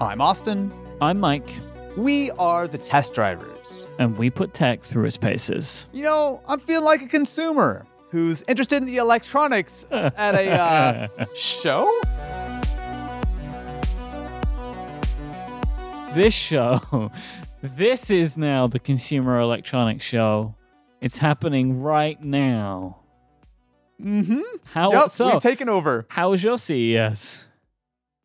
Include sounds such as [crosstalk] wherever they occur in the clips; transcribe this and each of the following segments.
I'm Austin. I'm Mike, We are the test drivers. and we put tech through its paces. You know, I'm feeling like a consumer who's interested in the electronics at a uh, [laughs] show. This show, [laughs] this is now the Consumer Electronics Show. It's happening right now. Mm-hmm. How Yep, so? we've taken over. how was your CES?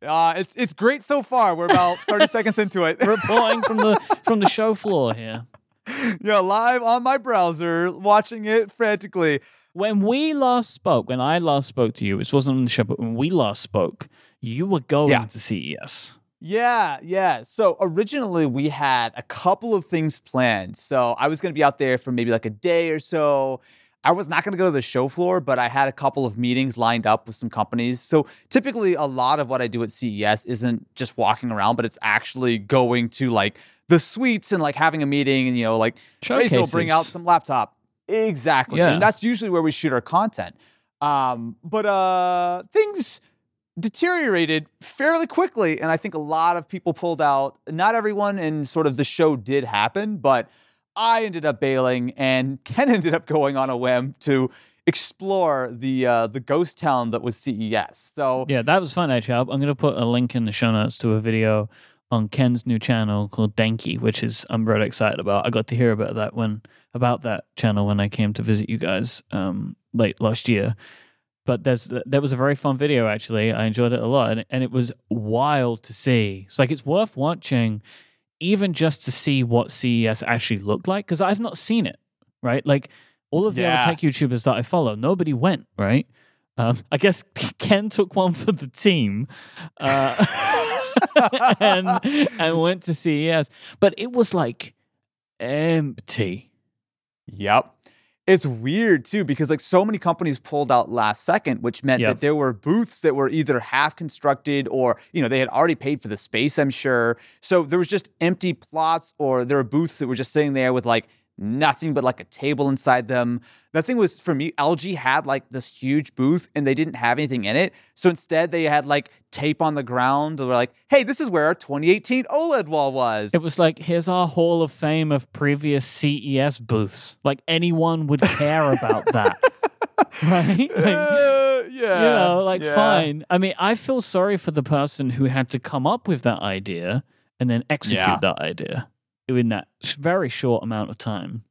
Uh, it's it's great so far. We're about [laughs] 30 seconds into it. Reporting from the from the show floor here. [laughs] yeah, live on my browser, watching it frantically. When we last spoke, when I last spoke to you, this wasn't on the show, but when we last spoke, you were going Yeah. to CES. Yeah, yeah. So originally we had a couple of things planned. So I was going to be out there for maybe like a day or so. I was not going to go to the show floor, but I had a couple of meetings lined up with some companies. So typically, a lot of what I do at CES isn't just walking around, but it's actually going to like the suites and like having a meeting and, you know, like Razer will bring out some laptop. Exactly. Yeah. And that's usually where we shoot our content. Um, but uh, things deteriorated fairly quickly. And I think a lot of people pulled out. Not everyone and sort of the show did happen, but I ended up bailing and [laughs] Ken ended up going on a whim to explore the uh, the ghost town that was CES. So Yeah, that was fun actually. I'm going to put a link in the show notes to a video on Ken's new channel called Denki, which is I'm really excited about. I got to hear about that when about that channel when I came to visit you guys um, late last year. But there's that was a very fun video actually. I enjoyed it a lot, and, and it was wild to see. It's like it's worth watching, even just to see what CES actually looked like because I've not seen it. Right, like all of the Yeah. other tech YouTubers that I follow, nobody went. Right, um, I guess [laughs] Ken took one for the team, uh, [laughs] and and went to CES, but it was like empty. Yep. It's weird too because like so many companies pulled out last second, which meant Yep. that there were booths that were either half constructed or you know they had already paid for the space. I'm sure. So there was just empty plots, or there were booths that were just sitting there with like nothing but like a table inside them. The thing was for me, LG had like this huge booth and they didn't have anything in it. So instead they had like tape on the ground. They were like, "Hey, this is where our 2018 OLED wall was." It was like here's our Hall of Fame of previous CES booths. Like anyone would care about that, [laughs] right? Like, Uh, yeah, you know, like yeah. fine. I mean, I feel sorry for the person who had to come up with that idea and then execute Yeah. that idea in that very short amount of time.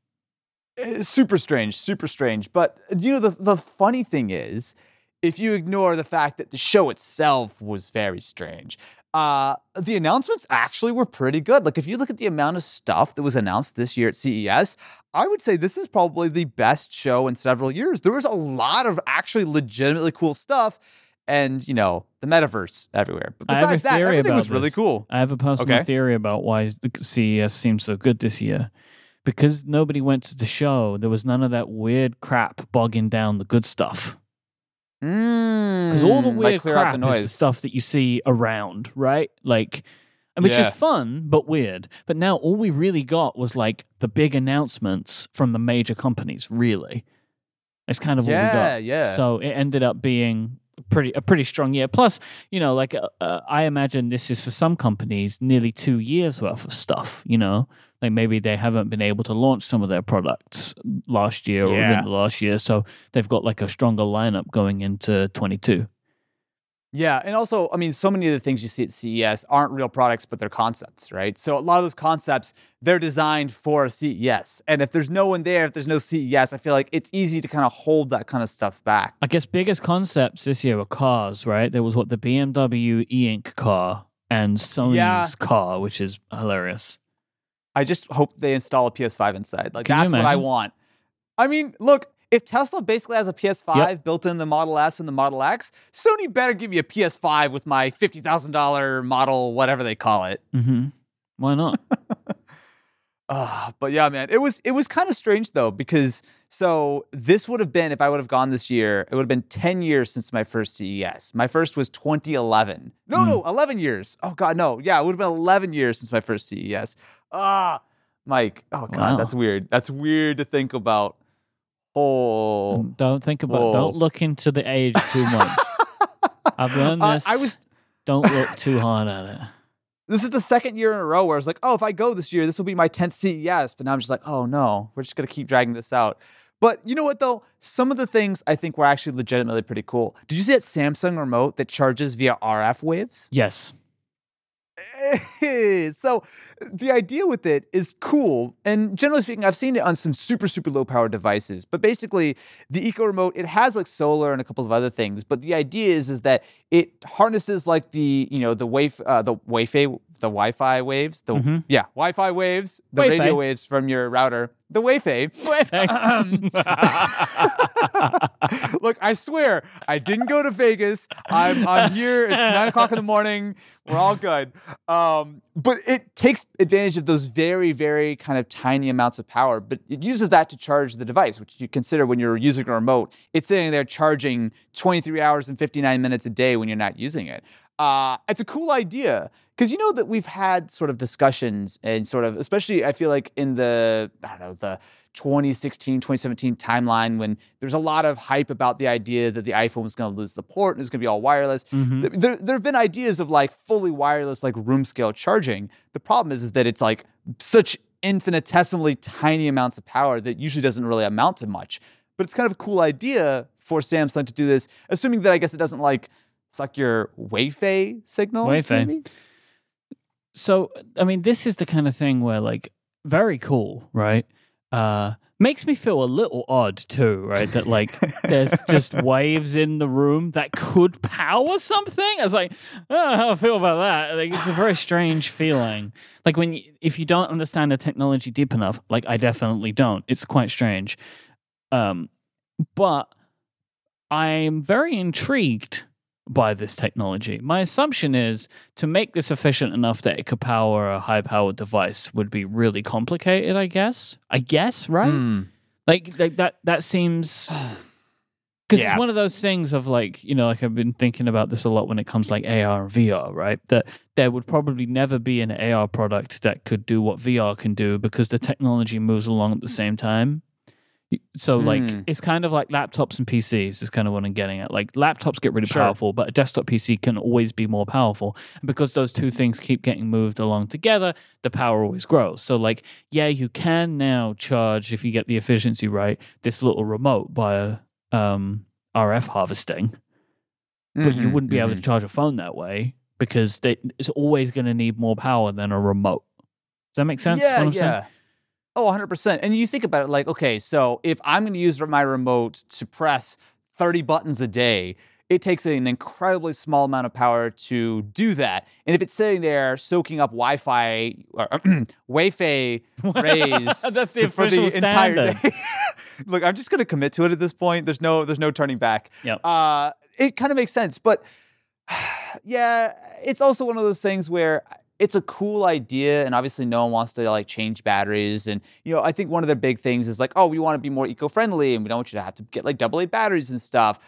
It's super strange, super strange. But you know, the the funny thing is, if you ignore the fact that the show itself was very strange, uh, the announcements actually were pretty good. Like if you look at the amount of stuff that was announced this year at CES, I would say this is probably the best show in several years. There was a lot of actually legitimately cool stuff. And you know the metaverse everywhere. But I have a besides that, theory everything was about really this. cool. I have a personal Okay. theory about why the CES seems so good this year. Because nobody went to the show, there was none of that weird crap bogging down the good stuff. Because all the Mm, weird like crap the noise. is the stuff that you see around, right? Like, which Yeah. is fun but weird. But now all we really got was like the big announcements from the major companies. Really, it's kind of all we Yeah, got. yeah. So it ended up being pretty a pretty strong year. Plus, you know, like uh, uh, I imagine this is for some companies nearly two years worth of stuff. You know, like maybe they haven't been able to launch some of their products last year or Yeah. in the last year, so they've got like a stronger lineup going into twenty two. Yeah, and also, I mean, so many of the things you see at CES aren't real products, but they're concepts, right? So a lot of those concepts, they're designed for CES. And if there's no one there, if there's no CES, I feel like it's easy to kind of hold that kind of stuff back. I guess biggest concepts this year were cars, right? There was what the BMW e-ink car and Sony's Yeah. car, which is hilarious. I just hope they install a PS5 inside. Like Can that's what I want. I mean, look, if Tesla basically has a PS5 built in the Model S and the Model X, Sony better give me a PS5 with my $50,000 model, whatever they call it. hmm Why not? Uh, [laughs] but yeah, man, it was it was kind of strange though because so this would have been if I would have gone this year, it would have been 10 years since my first CES. My first was 2011. No, Hmm. no, 11 years. Oh god, no. Yeah, it would have been 11 years since my first CES. Ah, Mike. Oh god, Wow. that's weird. That's weird to think about. Oh. Don't think about. Whoa. Don't look into the age too much. [laughs] I've learned Uh, this. I was Don't look too hard at it. this is the second year in a row where it's like, oh, if I go this year, this will be my 10th CES. But now I'm just like, oh no, we're just going to keep dragging this out. But you know what though? Some of the things I think were actually legitimately pretty cool. Did you see that Samsung remote that charges via RF waves? Yes. So the idea with it is cool and generally speaking i've seen it on some super super low power devices but basically the eco remote it has like solar and a couple of other things but the idea is is that it harnesses like the you know the wave uh, the wi-fi the wi-fi waves the Mm-hmm. yeah wi-fi waves the Wi-Fi. radio waves from your router the wi-fi [laughs] Look, I swear, I didn't go to Vegas. I'm I'm here. It's nine o'clock in the morning. We're all good. Um, but it takes advantage of those very, very kind of tiny amounts of power. But it uses that to charge the device, which you consider when you're using a remote. It's sitting there charging 23 hours and 59 minutes a day when you're not using it. Uh, it's a cool idea because you know that we've had sort of discussions and sort of, especially I feel like in the I don't know the 2016 2017 timeline when there's a lot of hype about the idea that the iPhone was going to lose the port and it's going to be all wireless. Mhm. There, there have been ideas of like fully wireless, like room scale charging. The problem is, is that it's like such infinitesimally tiny amounts of power that usually doesn't really amount to much. But it's kind of a cool idea for Samsung to do this, assuming that I guess it doesn't like suck your Wi-Fi signal. Wi-Fi. maybe? So, I mean, this is the kind of thing where, like, very cool, right? Uh, makes me feel a little odd too, right? That like there's [laughs] just waves in the room that could power something. I was like, I don't know how I feel about that. Like, it's a very strange feeling. Like when you, if you don't understand the technology deep enough, like I definitely don't. It's quite strange. Um, but I'm very intrigued by this technology. My assumption is to make this efficient enough that it could power a high powered device would be really complicated, I guess. I guess, right? Hmm. Like, like that that seems [sighs] because Yeah. it's one of those things of like, you know, like I've been thinking about this a lot when it comes like AR and VR, right? That there would probably never be an AR product that could do what VR can do because the technology moves along at the same time. So like Mm. it's kind of like laptops and PCs is kind of what I'm getting at. Like laptops get really Sure. powerful, but a desktop PC can always be more powerful. And because those two things keep getting moved along together, the power always grows. So like, yeah, you can now charge if you get the efficiency right, this little remote by um, RF harvesting, but you Mhm, wouldn't be able mhm. to charge a phone that way because they, it's always going to need more power than a remote. Does that make sense? Yeah, what I'm yeah. saying? Oh, 100%. And you think about it like, okay, so if I'm going to use my remote to press 30 buttons a day, it takes an incredibly small amount of power to do that. And if it's sitting there soaking up Wi Fi or [clears throat] Wi-Fi [laughs] rays That's the for the entire standard. day. [laughs] Look, I'm just going to commit to it at this point. There's no there's no turning back. Yep. Uh, it kind of makes sense, but [sighs] yeah, it's also one of those things where it's a cool idea, and obviously no one wants to like change batteries. And you know, I think one of the big things is like, oh, we want to be more eco-friendly, and we don't want you to have to get like double A batteries and stuff.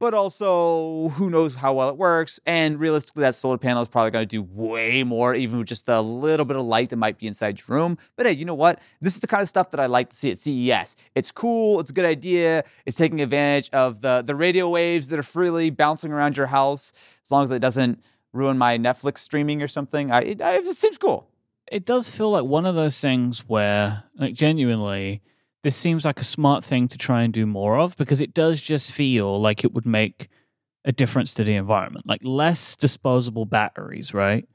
But also, who knows how well it works? And realistically, that solar panel is probably going to do way more, even with just a little bit of light that might be inside your room. But hey, you know what? This is the kind of stuff that I like to see at CES. It's cool. It's a good idea. It's taking advantage of the the radio waves that are freely bouncing around your house, as long as it doesn't ruin my Netflix streaming or something. I, it, I, it seems cool. it does feel like one of those things where, like, genuinely, this seems like a smart thing to try and do more of because it does just feel like it would make a difference to the environment. Like, less disposable batteries, right?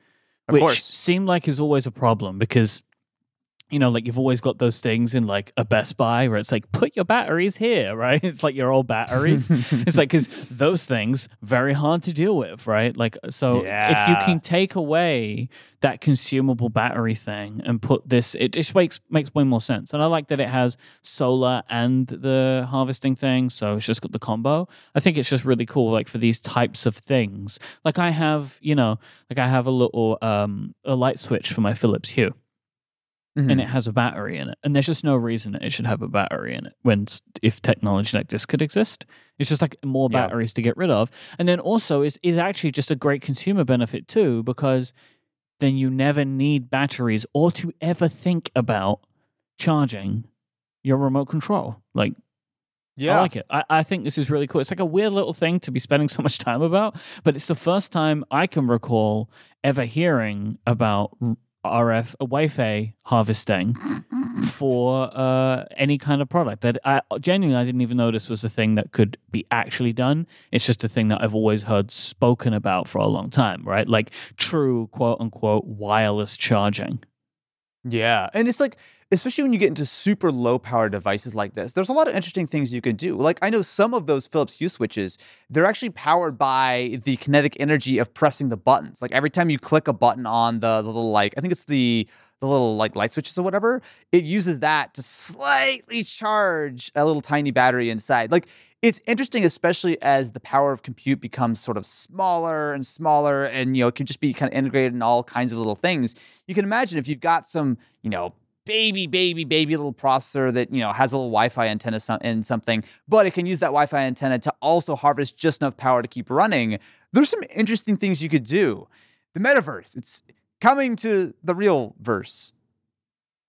Of Which course. seem like is always a problem because, you know, like you've always got those things in like a Best Buy where it's like, put your batteries here, [laughs] right? It's like your old batteries. [laughs] it's like because those things very hard to deal with right? Like so if you can take away that consumable battery thing and put this it just makes makes way more sense. And i like that it has solar and the harvesting thing so it's just got the combo. I think it's just really cool like for these types of things. Like i have you know like i have a little um a light switch for my philips hue Mhm. and it has a battery in it. And there's just no reason that it should have a battery in it when if technology like this could exist. It's just like more Yeah. batteries to get rid of. And then also is is actually just a great consumer benefit too because then you never need batteries or to ever think about charging your remote control. Like yeah. I like it. I, I think this is really cool. It's like a weird little thing to be spending [laughs] so much time about, but it's the first time I can recall ever hearing about RF Wi-Fi harvesting for uh, any kind of product. That I genuinely I didn't even know this was a thing that could be actually done. It's just a thing that I've always heard spoken about for a long time, right? Like true quote unquote wireless charging. Yeah. And it's like, especially when you get into super low power devices like this, there's a lot of interesting things you can do. Like, I know some of those Philips Hue switches, they're actually powered by the kinetic energy of pressing the buttons. Like, every time you click a button on the, the little, like, I think it's the, the little like light switches or whatever, it uses that to slightly charge a little tiny battery inside. Like it's interesting, especially as the power of compute becomes sort of smaller and smaller, and you know it can just be kind of integrated in all kinds of little things. You can imagine if you've got some, you know, baby, baby, baby little processor that you know has a little Wi-Fi antenna in something, but it can use that Wi-Fi antenna to also harvest just enough power to keep running. There's some interesting things you could do. The metaverse, it's coming to the real verse.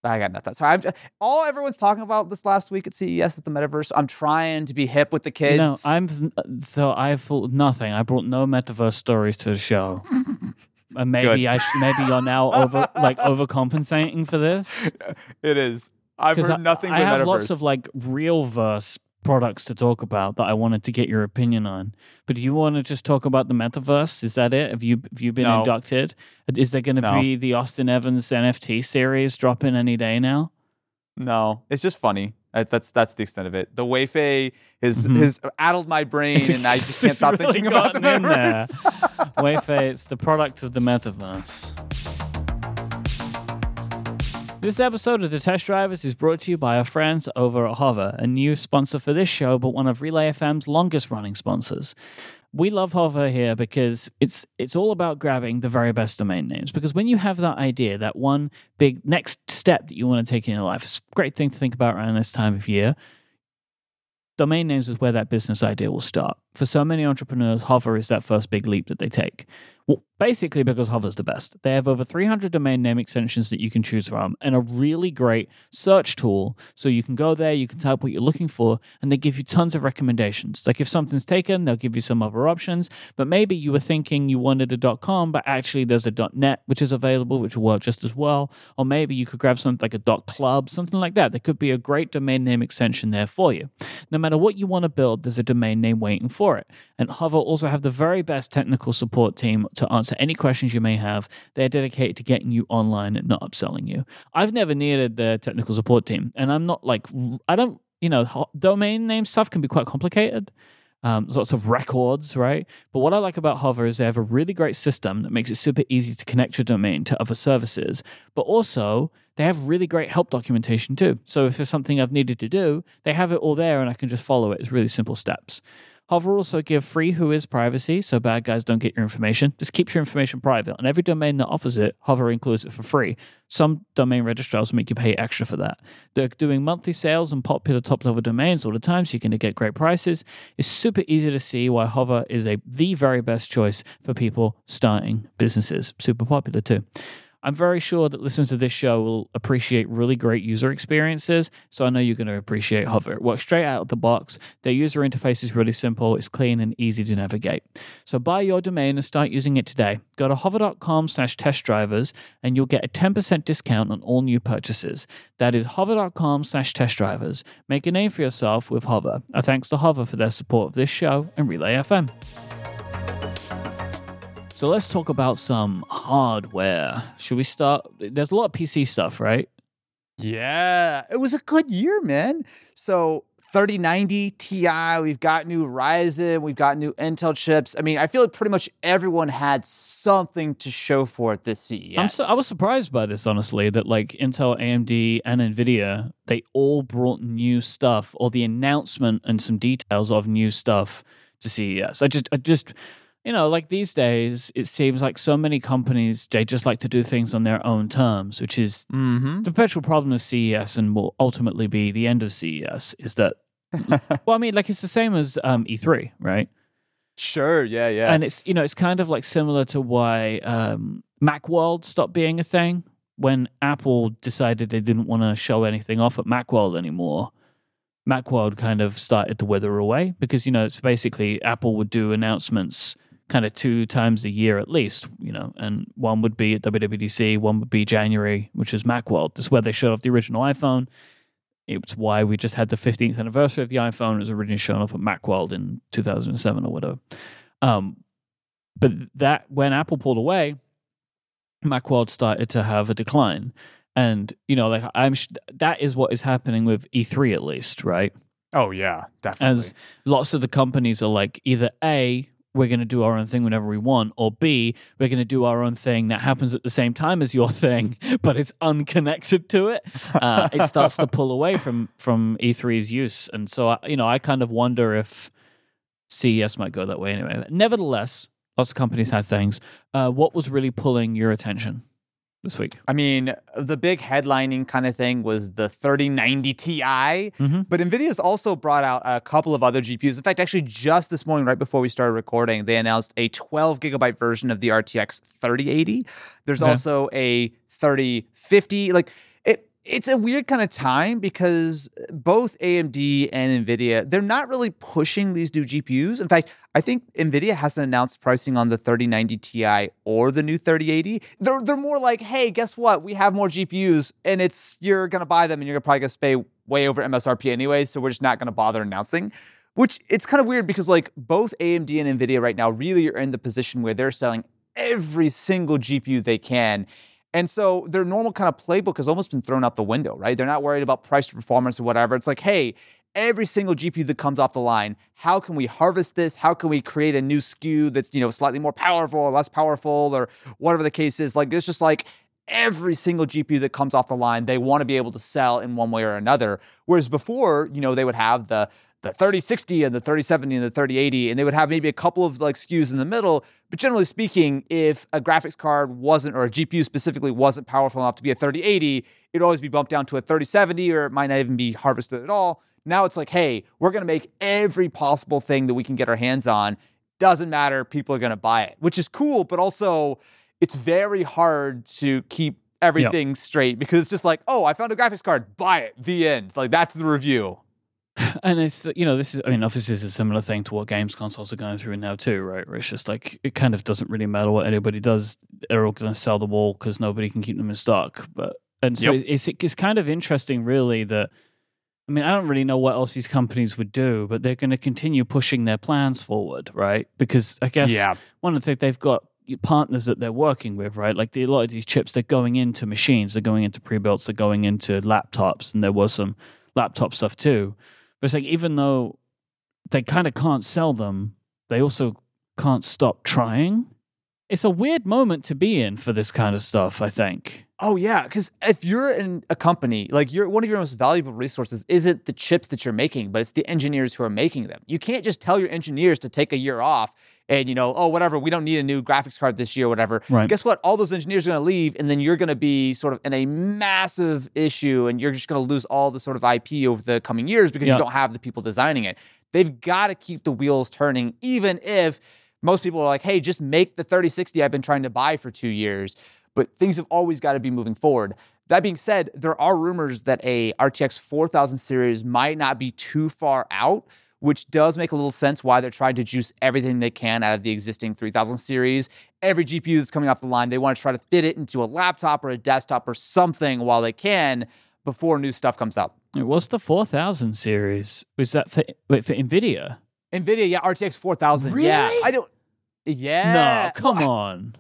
I got nothing. Sorry, I'm, all everyone's talking about this last week at CES at the metaverse. I'm trying to be hip with the kids. No, I'm so I thought nothing. I brought no metaverse stories to the show. [laughs] and maybe I sh- maybe you're now over like overcompensating for this. [laughs] It is. I've heard nothing. I, I have metaverse. lots of like real verse products to talk about that I wanted to get your opinion on. But do you want to just talk about the metaverse? Is that it? Have you have you been no. inducted? Is there going to no. be the Austin Evans NFT series dropping any day now? No, it's just funny. That's that's the extent of it. The Wayfay has mm-hmm. has addled my brain, it's, and I just can't stop really thinking about the metaverse. [laughs] Wayfay, it's the product of the metaverse. This episode of The Test Drivers is brought to you by our friends over at Hover, a new sponsor for this show, but one of Relay FM's longest running sponsors. We love Hover here because it's it's all about grabbing the very best domain names. Because when you have that idea, that one big next step that you want to take in your life, it's a great thing to think about around this time of year. Domain names is where that business idea will start. For so many entrepreneurs, Hover is that first big leap that they take. Well, basically because Hover's the best. They have over 300 domain name extensions that you can choose from and a really great search tool. So you can go there, you can type what you're looking for, and they give you tons of recommendations. Like if something's taken, they'll give you some other options. But maybe you were thinking you wanted a .com, but actually there's a .net which is available, which will work just as well. Or maybe you could grab something like a .club, something like that. There could be a great domain name extension there for you. No matter what you want to build, there's a domain name waiting for it. And Hover also have the very best technical support team to answer any questions you may have. They're dedicated to getting you online and not upselling you. I've never needed the technical support team, and I'm not like, I don't, you know, domain name stuff can be quite complicated. Um, there's lots of records, right? But what I like about Hover is they have a really great system that makes it super easy to connect your domain to other services. But also, they have really great help documentation too. So if there's something I've needed to do, they have it all there and I can just follow it. It's really simple steps. Hover also give free Whois privacy, so bad guys don't get your information. Just keeps your information private. And every domain that offers it, Hover includes it for free. Some domain registrars make you pay extra for that. They're doing monthly sales on popular top level domains all the time, so you can get great prices. It's super easy to see why Hover is a the very best choice for people starting businesses. Super popular too. I'm very sure that listeners of this show will appreciate really great user experiences. So I know you're going to appreciate Hover. It works straight out of the box. Their user interface is really simple, it's clean and easy to navigate. So buy your domain and start using it today. Go to hover.com slash test drivers and you'll get a 10% discount on all new purchases. That is hover.com slash test drivers. Make a name for yourself with Hover. A thanks to Hover for their support of this show and Relay FM. So let's talk about some hardware. Should we start? There's a lot of PC stuff, right? Yeah, it was a good year, man. So 3090 Ti, we've got new Ryzen, we've got new Intel chips. I mean, I feel like pretty much everyone had something to show for it this CES. So, i was surprised by this, honestly, that like Intel, AMD, and Nvidia, they all brought new stuff or the announcement and some details of new stuff to CES. I just, I just you know, like these days, it seems like so many companies they just like to do things on their own terms, which is mm-hmm. the perpetual problem of CES and will ultimately be the end of CES. Is that [laughs] well, I mean, like it's the same as um, E3, right? Sure, yeah, yeah. And it's you know, it's kind of like similar to why um, MacWorld stopped being a thing when Apple decided they didn't want to show anything off at MacWorld anymore. Macworld kind of started to wither away because you know it's basically Apple would do announcements kind of two times a year at least, you know, and one would be at WWDC, one would be January, which is Macworld. This is where they showed off the original iPhone. It's why we just had the 15th anniversary of the iPhone. It was originally shown off at Macworld in 2007 or whatever. Um, but that when Apple pulled away, Macworld started to have a decline. And you know, like I'm, sh- that is what is happening with E3 at least, right? Oh yeah, definitely. As lots of the companies are like either a we're going to do our own thing whenever we want, or B, we're going to do our own thing that happens at the same time as your [laughs] thing, but it's unconnected to it. Uh, it starts to pull away from from E3's use, and so I, you know, I kind of wonder if CES might go that way anyway. Nevertheless, lots of companies had things. Uh, what was really pulling your attention? This week? I mean, the big headlining kind of thing was the 3090 Ti, Mhm. but NVIDIA's also brought out a couple of other GPUs. In fact, actually, just this morning, right before we started recording, they announced a 12 gigabyte version of the RTX 3080. There's Okay. also a 3050. Like, it's a weird kind of time because uh, both AMD and NVIDIA, they're not really pushing these new GPUs. In fact, I think NVIDIA hasn't announced pricing on the 3090 Ti or the new 3080. They're, they're more like, hey, guess what? We have more GPUs and it's you're gonna buy them and you're probably gonna pay way over MSRP anyway, so we're just not gonna bother announcing. Which it's kind of weird because like both AMD and NVIDIA right now really are in the position where they're selling every single GPU they can. And so their normal kind of playbook has almost been thrown out the window, right? They're not worried about price or performance or whatever. It's like, hey, every single GPU that comes off the line, how can we harvest this? How can we create a new SKU that's, you know, slightly more powerful or less powerful or whatever the case is? Like it's just like every single GPU that comes off the line, they want to be able to sell in one way or another. Whereas before, you know, they would have the the 3060 and the 3070 and the 3080 and they would have maybe a couple of like SKUs in the middle. But generally speaking if a graphics card wasn't or a GPU specifically wasn't powerful enough to be a 3080 it'd always be bumped down to a 3070 or it might not even be harvested at all. Now it's like hey we're going to make every possible thing that we can get our hands on. Doesn't matter people are going to buy it which is cool but also it's very hard to keep everything straight because it's just like oh i found a graphics card buy it the end. Like that's the review [laughs] and it's you know this is I mean obviously this is a similar thing to what games consoles are going through now too, right? Where it's just like it kind of doesn't really matter what anybody does; they're all going to sell the wall because nobody can keep them in stock. But and so Yep. it's it's kind of interesting, really. That I mean, I don't really know what else these companies would do, but they're going to continue pushing their plans forward, right? Because I guess yeah. one of the things they've got partners that they're working with, right? Like the, a lot of these chips, they're going into machines, they're going into pre-builts, they're going into laptops, and there was some laptop stuff too. But it's like even though they kind of can't sell them, they also can't stop trying. It's a weird moment to be in for this kind of stuff, I think. Oh yeah, because if you're in a company, like you're one of your most valuable resources isn't the chips that you're making, but it's the engineers who are making them. You can't just tell your engineers to take a year off and you know, oh whatever, we don't need a new graphics card this year, whatever. Right. Guess what? All those engineers are going to leave, and then you're going to be sort of in a massive issue, and you're just going to lose all the sort of IP over the coming years because Yeah. you don't have the people designing it. They've got to keep the wheels turning, even if most people are like, hey, just make the 3060 I've been trying to buy for two years. But things have always got to be moving forward. That being said, there are rumors that a RTX 4000 series might not be too far out, which does make a little sense why they're trying to juice everything they can out of the existing 3000 series. Every GPU that's coming off the line, they want to try to fit it into a laptop or a desktop or something while they can before new stuff comes out. It was the 4000 series. Was that for, wait, for NVIDIA? Nvidia, yeah, RTX 4000. Yeah, Really? I don't. Yeah. no, come Well, on.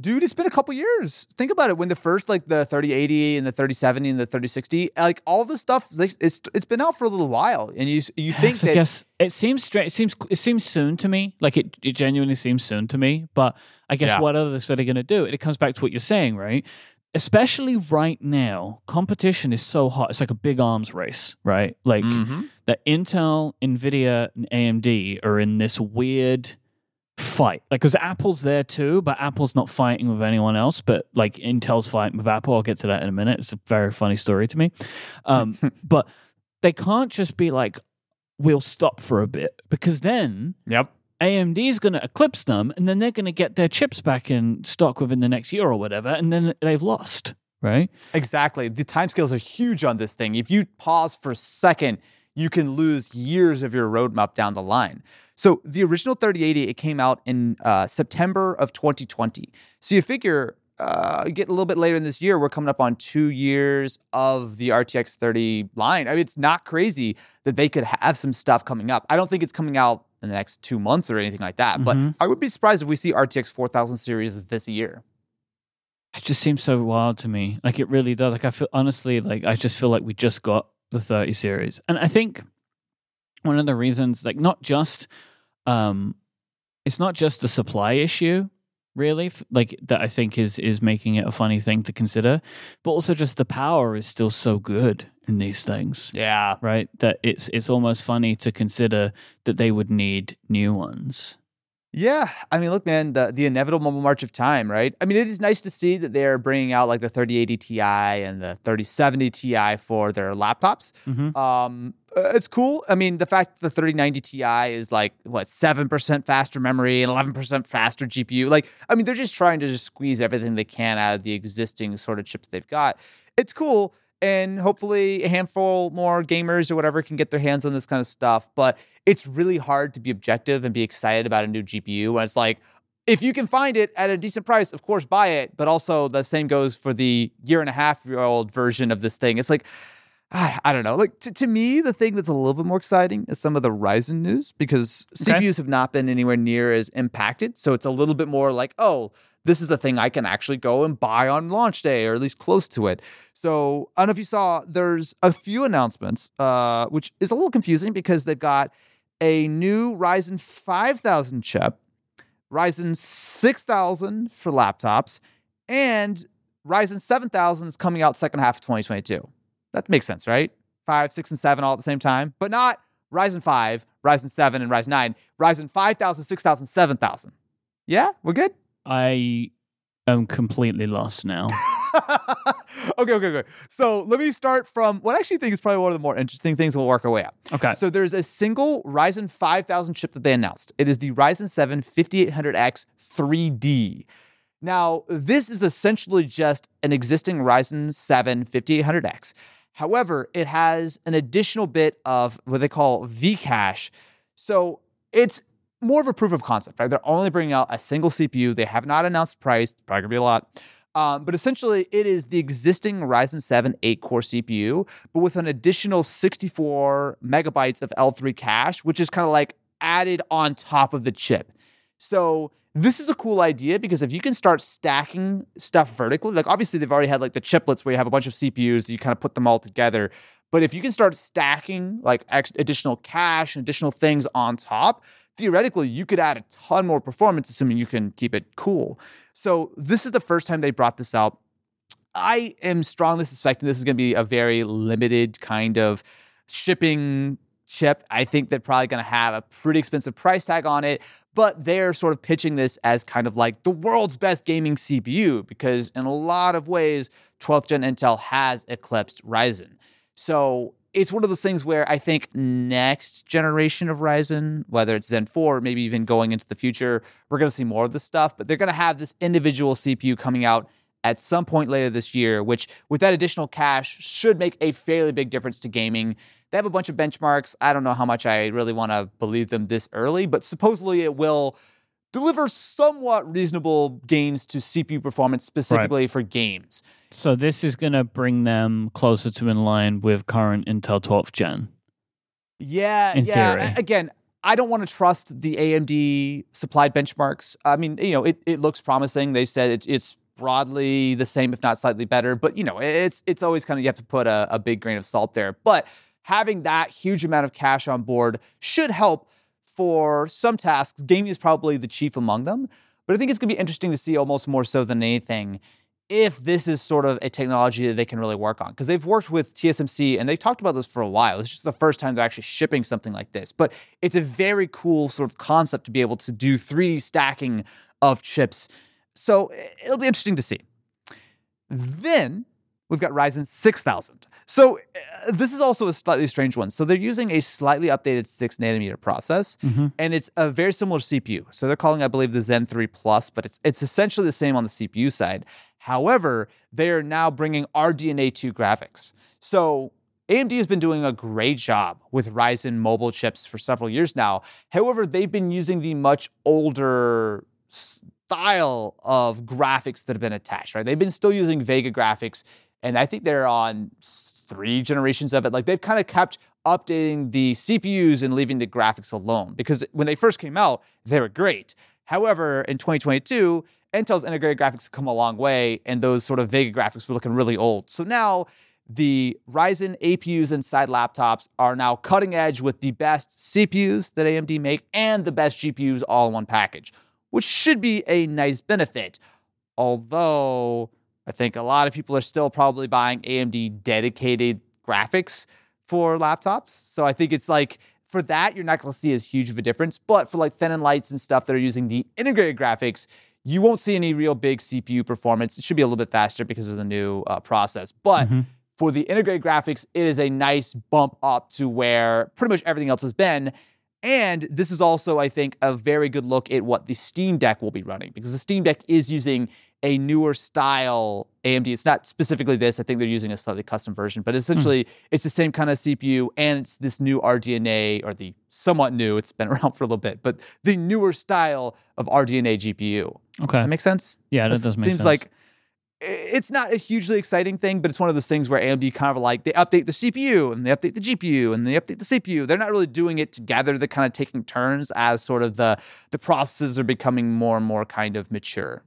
Dude it's been a couple years think about it when the first like the 3080 and the 3070 and the 3060 like all this stuff like, it's it's been out for a little while and you you [sighs] think Yes, I that guess it seems strange. It seems it seems soon to me. Like it, it genuinely seems soon to me. But I guess Yeah. what are they going to do? It comes back to what you're saying, right? Especially right now, competition is so hot. It's like a big arms race, right? Like Mhm. that Intel, Nvidia, and AMD are in this weird fight. Like, because Apple's there too, but Apple's not fighting with anyone else. But like Intel's fighting with Apple. I'll get to that in a minute. It's a very funny story to me. Um, [laughs] but they can't just be like, we'll stop for a bit because then yep AMD is going to eclipse them, and then they're going to get their chips back in stock within the next year or whatever, and then they've lost, right? exactly the timescales are huge on this thing if you pause for a second you can lose years of your roadmap down the line. So the original 3080, it came out in uh, September of 2020. So you figure uh, get a little bit later in this year, we're coming up on two years of the RTX 30 line. I mean, it's not crazy that they could have some stuff coming up. I don't think it's coming out in the next two months or anything like that, Mm-hmm. but I would be surprised if we see RTX 4000 series this year. It just seems so wild to me. Like it really does. Like I feel honestly, like I just feel like we just got the 30 series. And I think one of the reasons, like not just um it's not just a supply issue, really, like that I think is is making it a funny thing to consider, but also just the power is still so good in these things. Yeah. Right? That it's it's almost funny to consider that they would need new ones. Yeah, I mean, look, man, the the inevitable march of time, right? I mean, it is nice to see that they're bringing out like the 3080 Ti and the 3070 Ti for their laptops. Mhm. Um, uh, it's cool. I mean, the fact that the 3090 Ti is like what seven percent faster memory and 11 percent faster GPU. Like, I mean, they're just trying to just squeeze everything they can out of the existing sort of chips they've got. It's cool. And hopefully, a handful more gamers or whatever can get their hands on this kind of stuff. But it's really hard to be objective and be excited about a new GPU when it's like, if you can find it at a decent price, of course, buy it. But also, the same goes for the year and a half year old version of this thing. It's like, I, I don't know. Like to, to me, the thing that's a little bit more exciting is some of the Ryzen news because Okay. CPUs have not been anywhere near as impacted. So it's a little bit more like, oh, this is a thing I can actually go and buy on launch day or at least close to it. So I don't know if you saw, there's a few announcements, uh, which is a little confusing because they've got a new Ryzen 5000 chip, Ryzen 6000 for laptops, and Ryzen 7000 is coming out second half of 2022. That makes sense, right? Five, six, and seven all at the same time, but not Ryzen 5, Ryzen 7, and Ryzen 9. Ryzen 5000, 6000, 7000. Yeah, we're good? I am completely lost now. [laughs] okay, okay, okay. So let me start from what I actually think is probably one of the more interesting things. We'll work our way up. Okay. So there's a single Ryzen 5000 chip that they announced. It is the Ryzen 7 5800X 3D. Now, this is essentially just an existing Ryzen 7 5800X. However, it has an additional bit of what they call Vcache. So it's more of a proof of concept, right? They're only bringing out a single CPU. They have not announced price, probably gonna be a lot. Um, but essentially, it is the existing Ryzen 7 8 core CPU, but with an additional 64 megabytes of L3 cache, which is kind of like added on top of the chip. So this is a cool idea because if you can start stacking stuff vertically, like obviously they've already had like the chiplets where you have a bunch of CPUs, you kind of put them all together. But if you can start stacking like additional cache and additional things on top, theoretically you could add a ton more performance, assuming you can keep it cool. So this is the first time they brought this out. I am strongly suspecting this is going to be a very limited kind of shipping chip. I think they're probably going to have a pretty expensive price tag on it, but they're sort of pitching this as kind of like the world's best gaming CPU because in a lot of ways, 12th gen Intel has eclipsed Ryzen. So it's one of those things where I think next generation of Ryzen, whether it's Zen 4, maybe even going into the future, we're going to see more of this stuff, but they're going to have this individual CPU coming out at some point later this year, which with that additional cache should make a fairly big difference to gaming. They have a bunch of benchmarks. I don't know how much I really want to believe them this early, but supposedly it will deliver somewhat reasonable gains to CPU performance specifically for games. So this is going to bring them closer to in line with current Intel 12th gen. Yeah, yeah. theory. Again, I don't want to trust the AMD supplied benchmarks. I mean, you know, it, it looks promising. They said it's it's broadly the same, if not slightly better. But you know, it's it's always kind of you have to put a, a big grain of salt there. But having that huge amount of cache on board should help for some tasks. Gaming is probably the chief among them. But I think it's going to be interesting to see almost more so than anything if this is sort of a technology that they can really work on. Because they've worked with TSMC and they talked about this for a while. It's just the first time they're actually shipping something like this. But it's a very cool sort of concept to be able to do 3D stacking of chips. So it'll be interesting to see. Then we've got Ryzen 6000. So uh, this is also a slightly strange one. So they're using a slightly updated 6 nanometer process and it's a very similar CPU. So they're calling, I believe, the Zen 3 Plus, but it's it's essentially the same on the CPU side. However, they are now bringing RDNA 2 graphics. So AMD has been doing a great job with Ryzen mobile chips for several years now. However, they've been using the much older style of graphics that have been attached, right? They've been still using Vega graphics, and I think they're on three generations of it. Like they've kind of kept updating the CPUs and leaving the graphics alone because when they first came out, they were great. However, in 2022, Intel's integrated graphics have come a long way, and those sort of Vega graphics were looking really old. So now the Ryzen APUs inside laptops are now cutting edge with the best CPUs that AMD make and the best GPUs all in one package, which should be a nice benefit. Although I think a lot of people are still probably buying AMD dedicated graphics for laptops. So I think it's like for that, you're not going to see as huge of a difference. But for like thin and lights and stuff that are using the integrated graphics, you won't see any real big CPU performance. It should be a little bit faster because of the new uh, process. But mm-hmm. for the integrated graphics, it is a nice bump up to where pretty much everything else has been. And this is also, I think, a very good look at what the Steam Deck will be running because the Steam Deck is using a newer style AMD. It's not specifically this. I think they're using a slightly custom version, but essentially mm. it's the same kind of CPU and it's this new RDNA or the somewhat new. It's been [laughs] around for a little bit, but the newer style of RDNA GPU. Okay, that makes sense. Yeah, that, does make seems sense. Seems like it's not a hugely exciting thing, but it's one of those things where AMD kind of like they update the CPU and they update the GPU and they update the CPU. They're not really doing it together. They're kind of taking turns as sort of the the processes are becoming more and more kind of mature.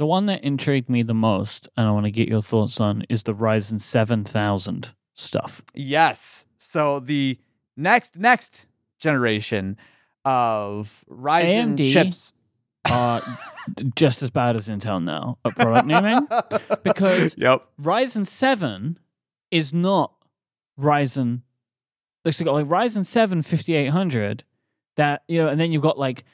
The one that intrigued me the most, and I want to get your thoughts on, is the Ryzen 7000 stuff. Yes. So the next next generation of Ryzen AMD chips are [laughs] just as bad as Intel now at product naming [laughs] because yep. Ryzen 7 is not Ryzen. Like Ryzen 7 5800 that you know, and then you've got like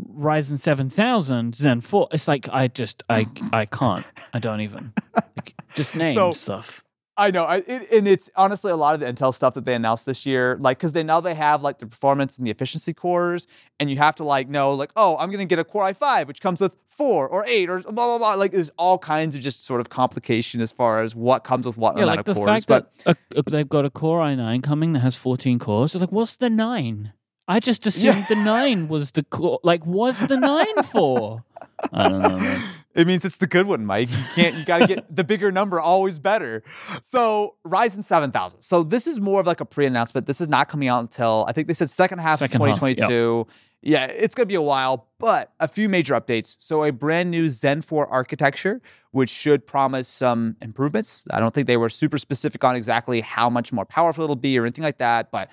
Ryzen 7000, Zen 4. It's like I just I I can't. I don't even. Like, just [laughs] name so, stuff. I know, I, it, and it's honestly a lot of the Intel stuff that they announced this year, like because they now they have like the performance and the efficiency cores, and you have to like know like oh I'm gonna get a Core i5 which comes with four or eight or blah blah blah. Like there's all kinds of just sort of complication as far as what comes with what yeah, amount like the of cores. Fact but that a, a, they've got a Core i9 coming that has 14 cores. It's like what's the nine? I just assumed yeah. the nine was the core. Like, what's the nine for? I don't know. Man. It means it's the good one, Mike. You can't. You got to get the bigger number, always better. So Ryzen seven thousand. So this is more of like a pre-announcement. This is not coming out until I think they said second half second of twenty twenty two. Yeah, it's gonna be a while, but a few major updates. So a brand new Zen four architecture, which should promise some improvements. I don't think they were super specific on exactly how much more powerful it'll be or anything like that, but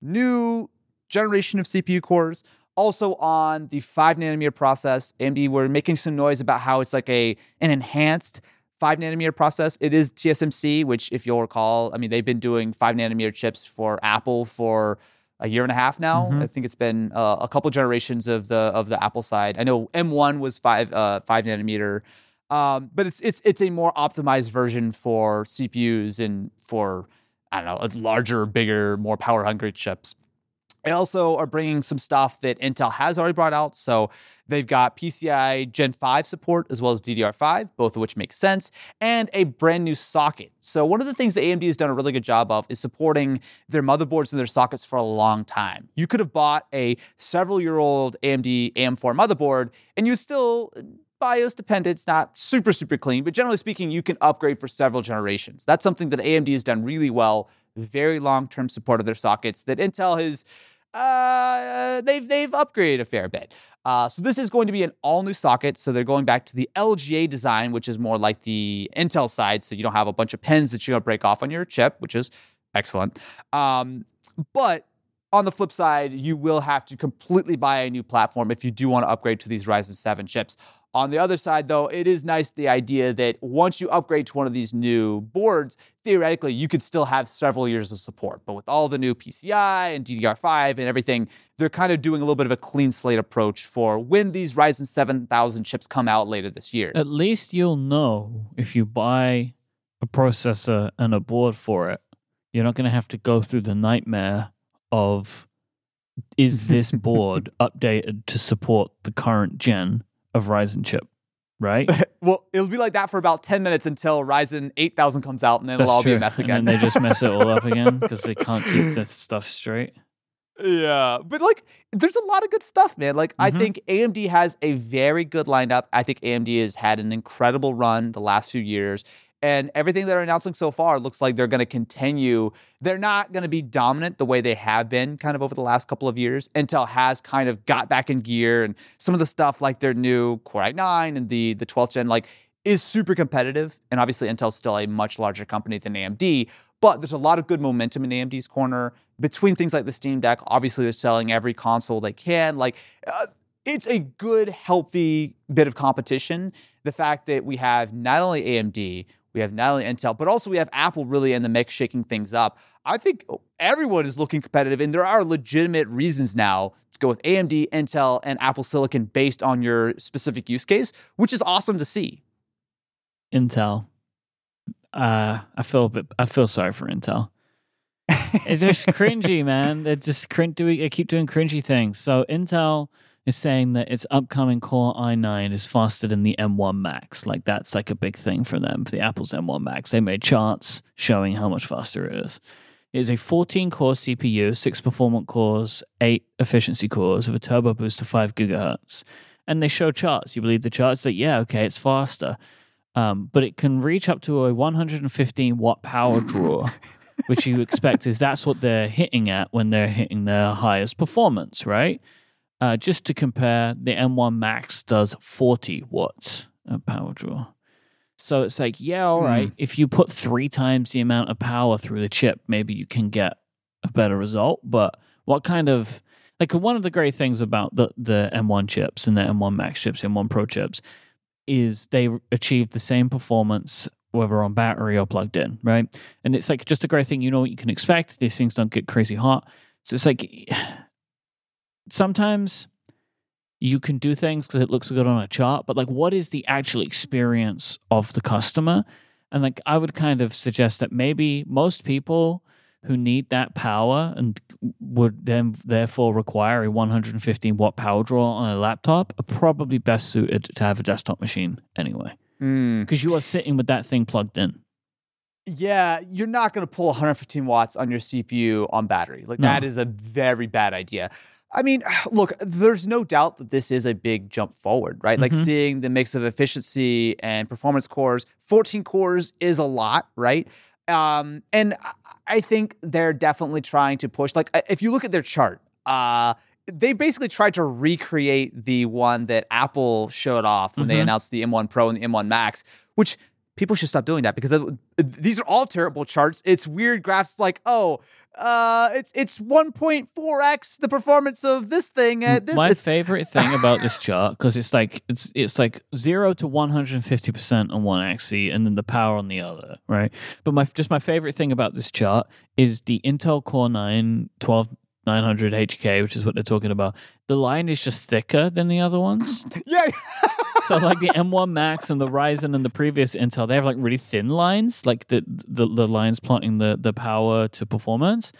new generation of CPU cores. Also on the five nanometer process, AMD were making some noise about how it's like a an enhanced five nanometer process. It is TSMC, which, if you'll recall, I mean they've been doing five nanometer chips for Apple for a year and a half now. Mm-hmm. I think it's been uh, a couple generations of the of the Apple side. I know M1 was five uh, five nanometer, um, but it's it's it's a more optimized version for CPUs and for I don't know larger, bigger, more power hungry chips. They also are bringing some stuff that Intel has already brought out. So they've got PCI Gen 5 support as well as DDR5, both of which make sense, and a brand new socket. So one of the things that AMD has done a really good job of is supporting their motherboards and their sockets for a long time. You could have bought a several year old AMD AM4 motherboard and you still uh, BIOS dependent. It's not super, super clean, but generally speaking, you can upgrade for several generations. That's something that AMD has done really well. Very long term support of their sockets that Intel has uh, they've they've upgraded a fair bit. Uh, so this is going to be an all new socket. So they're going back to the LGA design, which is more like the Intel side. So you don't have a bunch of pins that you're gonna break off on your chip, which is excellent. Um, but on the flip side, you will have to completely buy a new platform if you do want to upgrade to these Ryzen 7 chips. On the other side, though, it is nice the idea that once you upgrade to one of these new boards, theoretically, you could still have several years of support. But with all the new PCI and DDR5 and everything, they're kind of doing a little bit of a clean slate approach for when these Ryzen 7000 chips come out later this year. At least you'll know if you buy a processor and a board for it, you're not going to have to go through the nightmare of is this [laughs] board updated to support the current gen of Ryzen chip. right? [laughs] well, it'll be like that for about 10 minutes until Ryzen 8000 comes out and then it'll all be a mess again. And they just mess it all up [laughs] again because they can't keep this stuff straight. Yeah, but like, there's a lot of good stuff, man. Like, I Mhm. think AMD has a very good lineup. I think AMD has had an incredible run the last few years, and everything they're announcing so far looks like they're going to continue. They're not going to be dominant the way they have been kind of over the last couple of years. Intel has kind of got back in gear, and some of the stuff like their new Core i9 and the the 12th gen, like, is super competitive. And obviously, Intel's still a much larger company than AMD, but there's a lot of good momentum in AMD's corner between things like the Steam Deck. Obviously, they're selling every console they can. Like, uh, it's a good, healthy bit of competition. The fact that we have not only AMD, we have not only Intel, but also we have Apple really in the mix shaking things up. I think everyone is looking competitive, and there are legitimate reasons now to go with AMD, Intel, and Apple Silicon based on your specific use case, which is awesome to see. Intel. Uh, I feel a bit. I feel sorry for Intel. It's just [laughs] cringy, man. It's just doing. They keep doing cringy things. So Intel is saying that its upcoming Core i9 is faster than the M1 Max. Like that's like a big thing for them. For the Apple's M1 Max, they made charts showing how much faster it is. It is a 14 core CPU, six performance cores, eight efficiency cores with a turbo boost to five gigahertz. And they show charts. You believe the charts? that yeah, okay, it's faster. Um, but it can reach up to a 115 watt power draw, which you expect is that's what they're hitting at when they're hitting their highest performance, right? Uh, just to compare, the M1 Max does 40 watts of power draw. So it's like, yeah, all right. If you put three times the amount of power through the chip, maybe you can get a better result. But what kind of like one of the great things about the the M1 chips and the M1 Max chips, M1 Pro chips, is they achieve the same performance whether on battery or plugged in, right? And it's like just a great thing. You know what you can expect. These things don't get crazy hot. So it's like sometimes you can do things because it looks good on a chart, but like, what is the actual experience of the customer? And like, I would kind of suggest that maybe most people who need that power and would then therefore require a 115 watt power draw on a laptop are probably best suited to have a desktop machine anyway, Mm. because you are sitting with that thing plugged in. Yeah, you're not going to pull 115 watts on your CPU on battery. Like No. that is a very bad idea. I mean, [sighs] look, there's no doubt that this is a big jump forward, right? Like Mhm. seeing the mix of efficiency and performance cores. 14 cores is a lot, right? Um, and I- think they're definitely trying to push. Like, if you look at their chart, uh, they basically tried to recreate the one that Apple showed off when they Mhm. announced the M1 Pro and the M1 Max, which people should stop doing that because these are all terrible charts. It's weird graphs like, oh, uh, it's it's 1.4x the performance of this thing at this. My it's, [laughs] favorite thing about this chart because it's like it's it's like zero to one hundred and fifty percent on one axis and then the power on the other, right? But my just my favorite thing about this chart is the Intel Core 9 12900 HK, which is what they're talking about. The line is just thicker than the other ones. [laughs] yeah. [laughs] so like the M1 Max and the Ryzen and the previous Intel, they have like really thin lines, like the the, the lines plotting the the power to performance.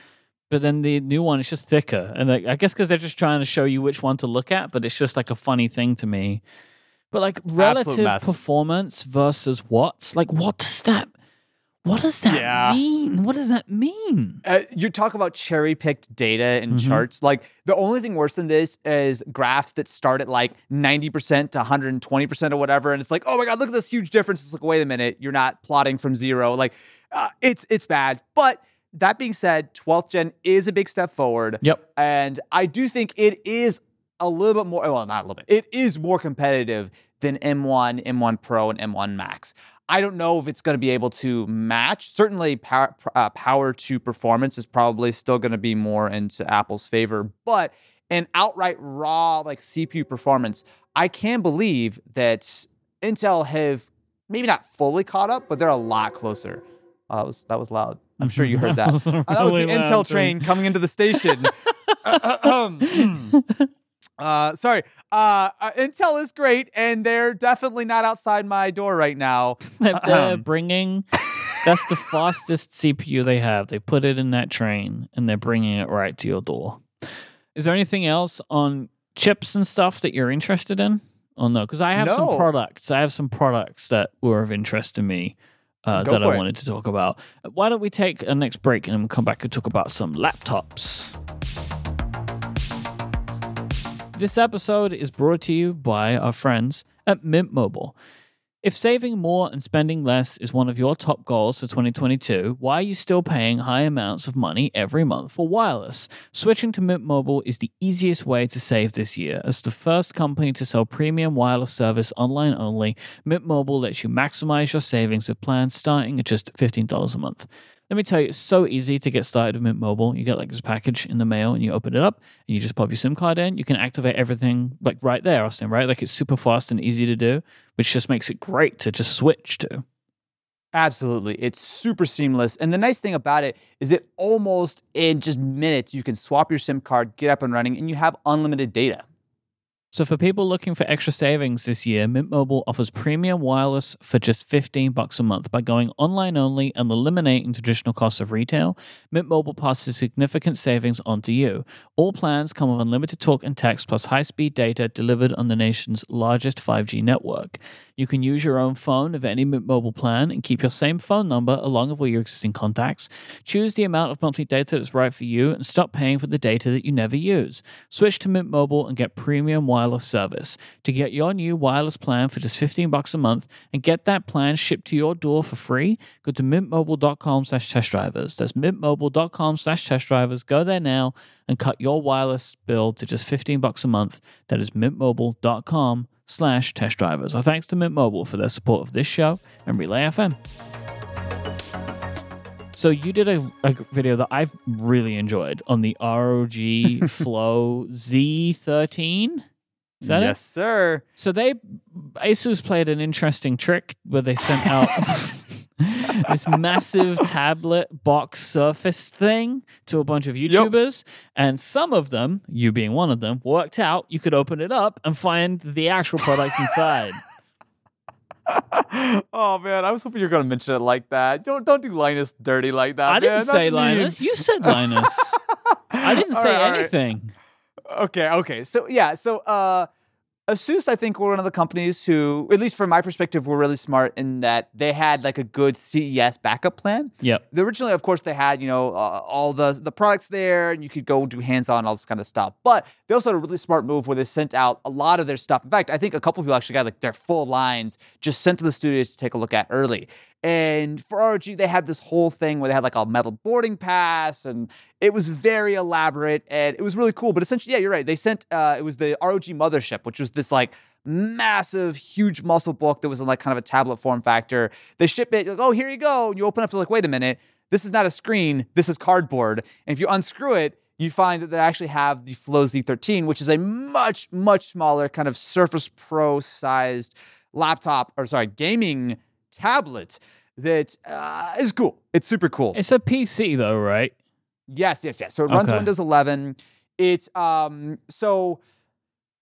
But then the new one is just thicker, and like, I guess because they're just trying to show you which one to look at. But it's just like a funny thing to me. But like relative performance versus watts, like what does that? What does that Yeah. mean? What does that mean? Uh, you talk about cherry picked data and Mhm. charts. Like the only thing worse than this is graphs that start at like 90% to 120% or whatever. And it's like, oh my God, look at this huge difference. It's like, wait a minute, you're not plotting from zero. Like uh, it's it's bad. But that being said, 12th gen is a big step forward. Yep. And I do think it is a little bit more, well, not a little bit, it is more competitive than M1, M1 Pro, and M1 Max. I don't know if it's going to be able to match. Certainly, power, uh, power to performance is probably still going to be more into Apple's favor, but an outright raw like CPU performance, I can believe that Intel have maybe not fully caught up, but they're a lot closer. Uh, that was that was loud. I'm sure you heard [laughs] that. was a Uh, that was the Intel train coming into the station. [laughs] uh, sorry. [laughs] Uh, sorry. uh, Intel is great, and they're definitely not outside my door right now. [laughs] They're, they're bringing. That's the fastest CPU they have. They put it in that train, and they're bringing it right to your door. Is there anything else on chips and stuff that you're interested in? Oh no? Because I have some products. I have some products that were of interest to me uh, that I it. wanted to talk about. Why don't we take a next break and then we'll come back and talk about some laptops? This episode is brought to you by our friends at Mint Mobile. If saving more and spending less is one of your top goals for 2022, why are you still paying high amounts of money every month for wireless? Switching to Mint Mobile is the easiest way to save this year. As the first company to sell premium wireless service online only, Mint Mobile lets you maximize your savings with plans starting at just $15 a month. Let me tell you, it's so easy to get started with Mint Mobile. You get like this package in the mail and you open it up and you just pop your SIM card in. You can activate everything like right there, Austin, right? Like it's super fast and easy to do, which just makes it great to just switch to. Absolutely. It's super seamless. And the nice thing about it is that almost in just minutes, you can swap your SIM card, get up and running, and you have unlimited data. So for people looking for extra savings this year, Mint Mobile offers premium wireless for just 15 bucks a month by going online only and eliminating traditional costs of retail. Mint Mobile passes significant savings onto you. All plans come with unlimited talk and text plus high-speed data delivered on the nation's largest 5G network. You can use your own phone of any Mobile plan and keep your same phone number along with all your existing contacts. Choose the amount of monthly data that's right for you and stop paying for the data that you never use. Switch to Mint Mobile and get premium wireless service. To get your new wireless plan for just 15 bucks a month and get that plan shipped to your door for free, go to mintmobile.com slash test drivers. That's mintmobile.com slash test drivers. Go there now and cut your wireless bill to just 15 bucks a month. That is mintmobile.com slash test drivers. Our thanks to Mint Mobile for their support of this show and Relay FM. So you did a, a video that I've really enjoyed on the ROG [laughs] Flow Z13. Is that it? yes, sir. So they Asus played an interesting trick where they sent out [laughs] this massive tablet box surface thing to a bunch of YouTubers, and some of them, you being one of them, worked out you could open it up and find the actual product inside. [laughs] oh man, I was hoping you were gonna mention it like that. Don't don't do Linus dirty like that. I didn't man. say That's mean. Linus. You said Linus. I didn't [laughs] All say right, all right. anything. Okay, okay. So yeah, so uh Asus, I think, were one of the companies who, at least from my perspective, were really smart in that they had like a good CES backup plan. Yeah. Originally, of course, they had you know uh, all the the products there, and you could go do hands-on all this kind of stuff. But they also had a really smart move where they sent out a lot of their stuff. In fact, I think a couple people actually got like their full lines just sent to the studios to take a look at early. And for ROG, they had this whole thing where they had like a metal boarding pass, and it was very elaborate and it was really cool. But essentially, yeah, you're right. They sent uh, it was the ROG mothership, which was this like massive, huge muscle book that was in like kind of a tablet form factor. They ship it, like, oh, here you go. And you open up to like, wait a minute, this is not a screen, this is cardboard. And if you unscrew it, you find that they actually have the Flow Z13, which is a much, much smaller kind of Surface Pro sized laptop, or sorry, gaming tablet that uh, is cool. It's super cool. It's a PC though, right? Yes, yes, yes. So it runs Okay. Windows 11. It's um so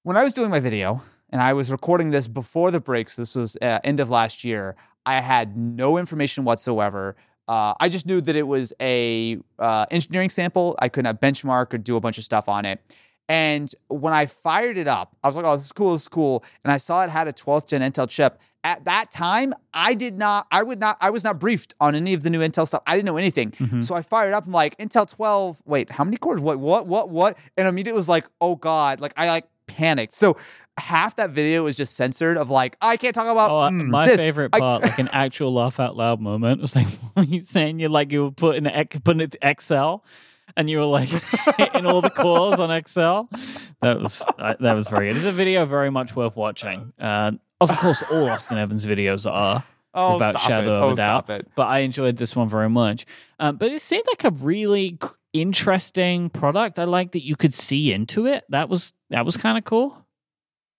when I was doing my video and I was recording this before the breaks, this was uh, end of last year. I had no information whatsoever. Uh, I just knew that it was a uh, engineering sample. I couldn't benchmark or do a bunch of stuff on it. And when I fired it up, I was like, "Oh, this is cool. This is cool." And I saw it had a 12th gen Intel chip. At that time, I did not. I would not. I was not briefed on any of the new Intel stuff. I didn't know anything. Mhm. So I fired up. I'm like, Intel 12. Wait, how many cores? What? What? What? What? And immediately was like, oh god. Like I like panicked. So half that video was just censored of like, I can't talk about Oh, uh, mm, my this. favorite I- part, like an [laughs] actual laugh out loud moment, was like [laughs] when you saying You're like you were putting putting it to Excel, and you were like [laughs] hitting all the cores on Excel. That was that was very good. It's a video very much worth watching. Uh, of course, all Austin Evans videos are, oh, stop shadow it. of a oh, doubt. but I enjoyed this one very much. Um, but it seemed like a really c- interesting product. I like that you could see into it. That was that was kind of cool.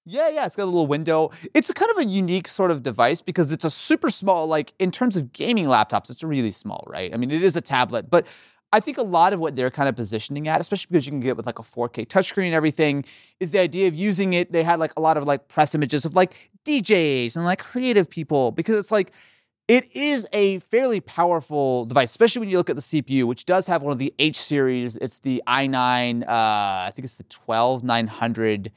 Yeah, yeah, it's got a little window. It's a kind of a unique sort of device because it's a super small, like in terms of gaming laptops, it's really small, right? I mean, it is a tablet, but I think a lot of what they're kind of positioning at, especially because you can get it with like a 4K touchscreen and everything, is the idea of using it. They had like a lot of like press images of like DJs and like creative people because it's like it is a fairly powerful device, especially when you look at the CPU, which does have one of the H series. It's the i9, uh, I think it's the 12900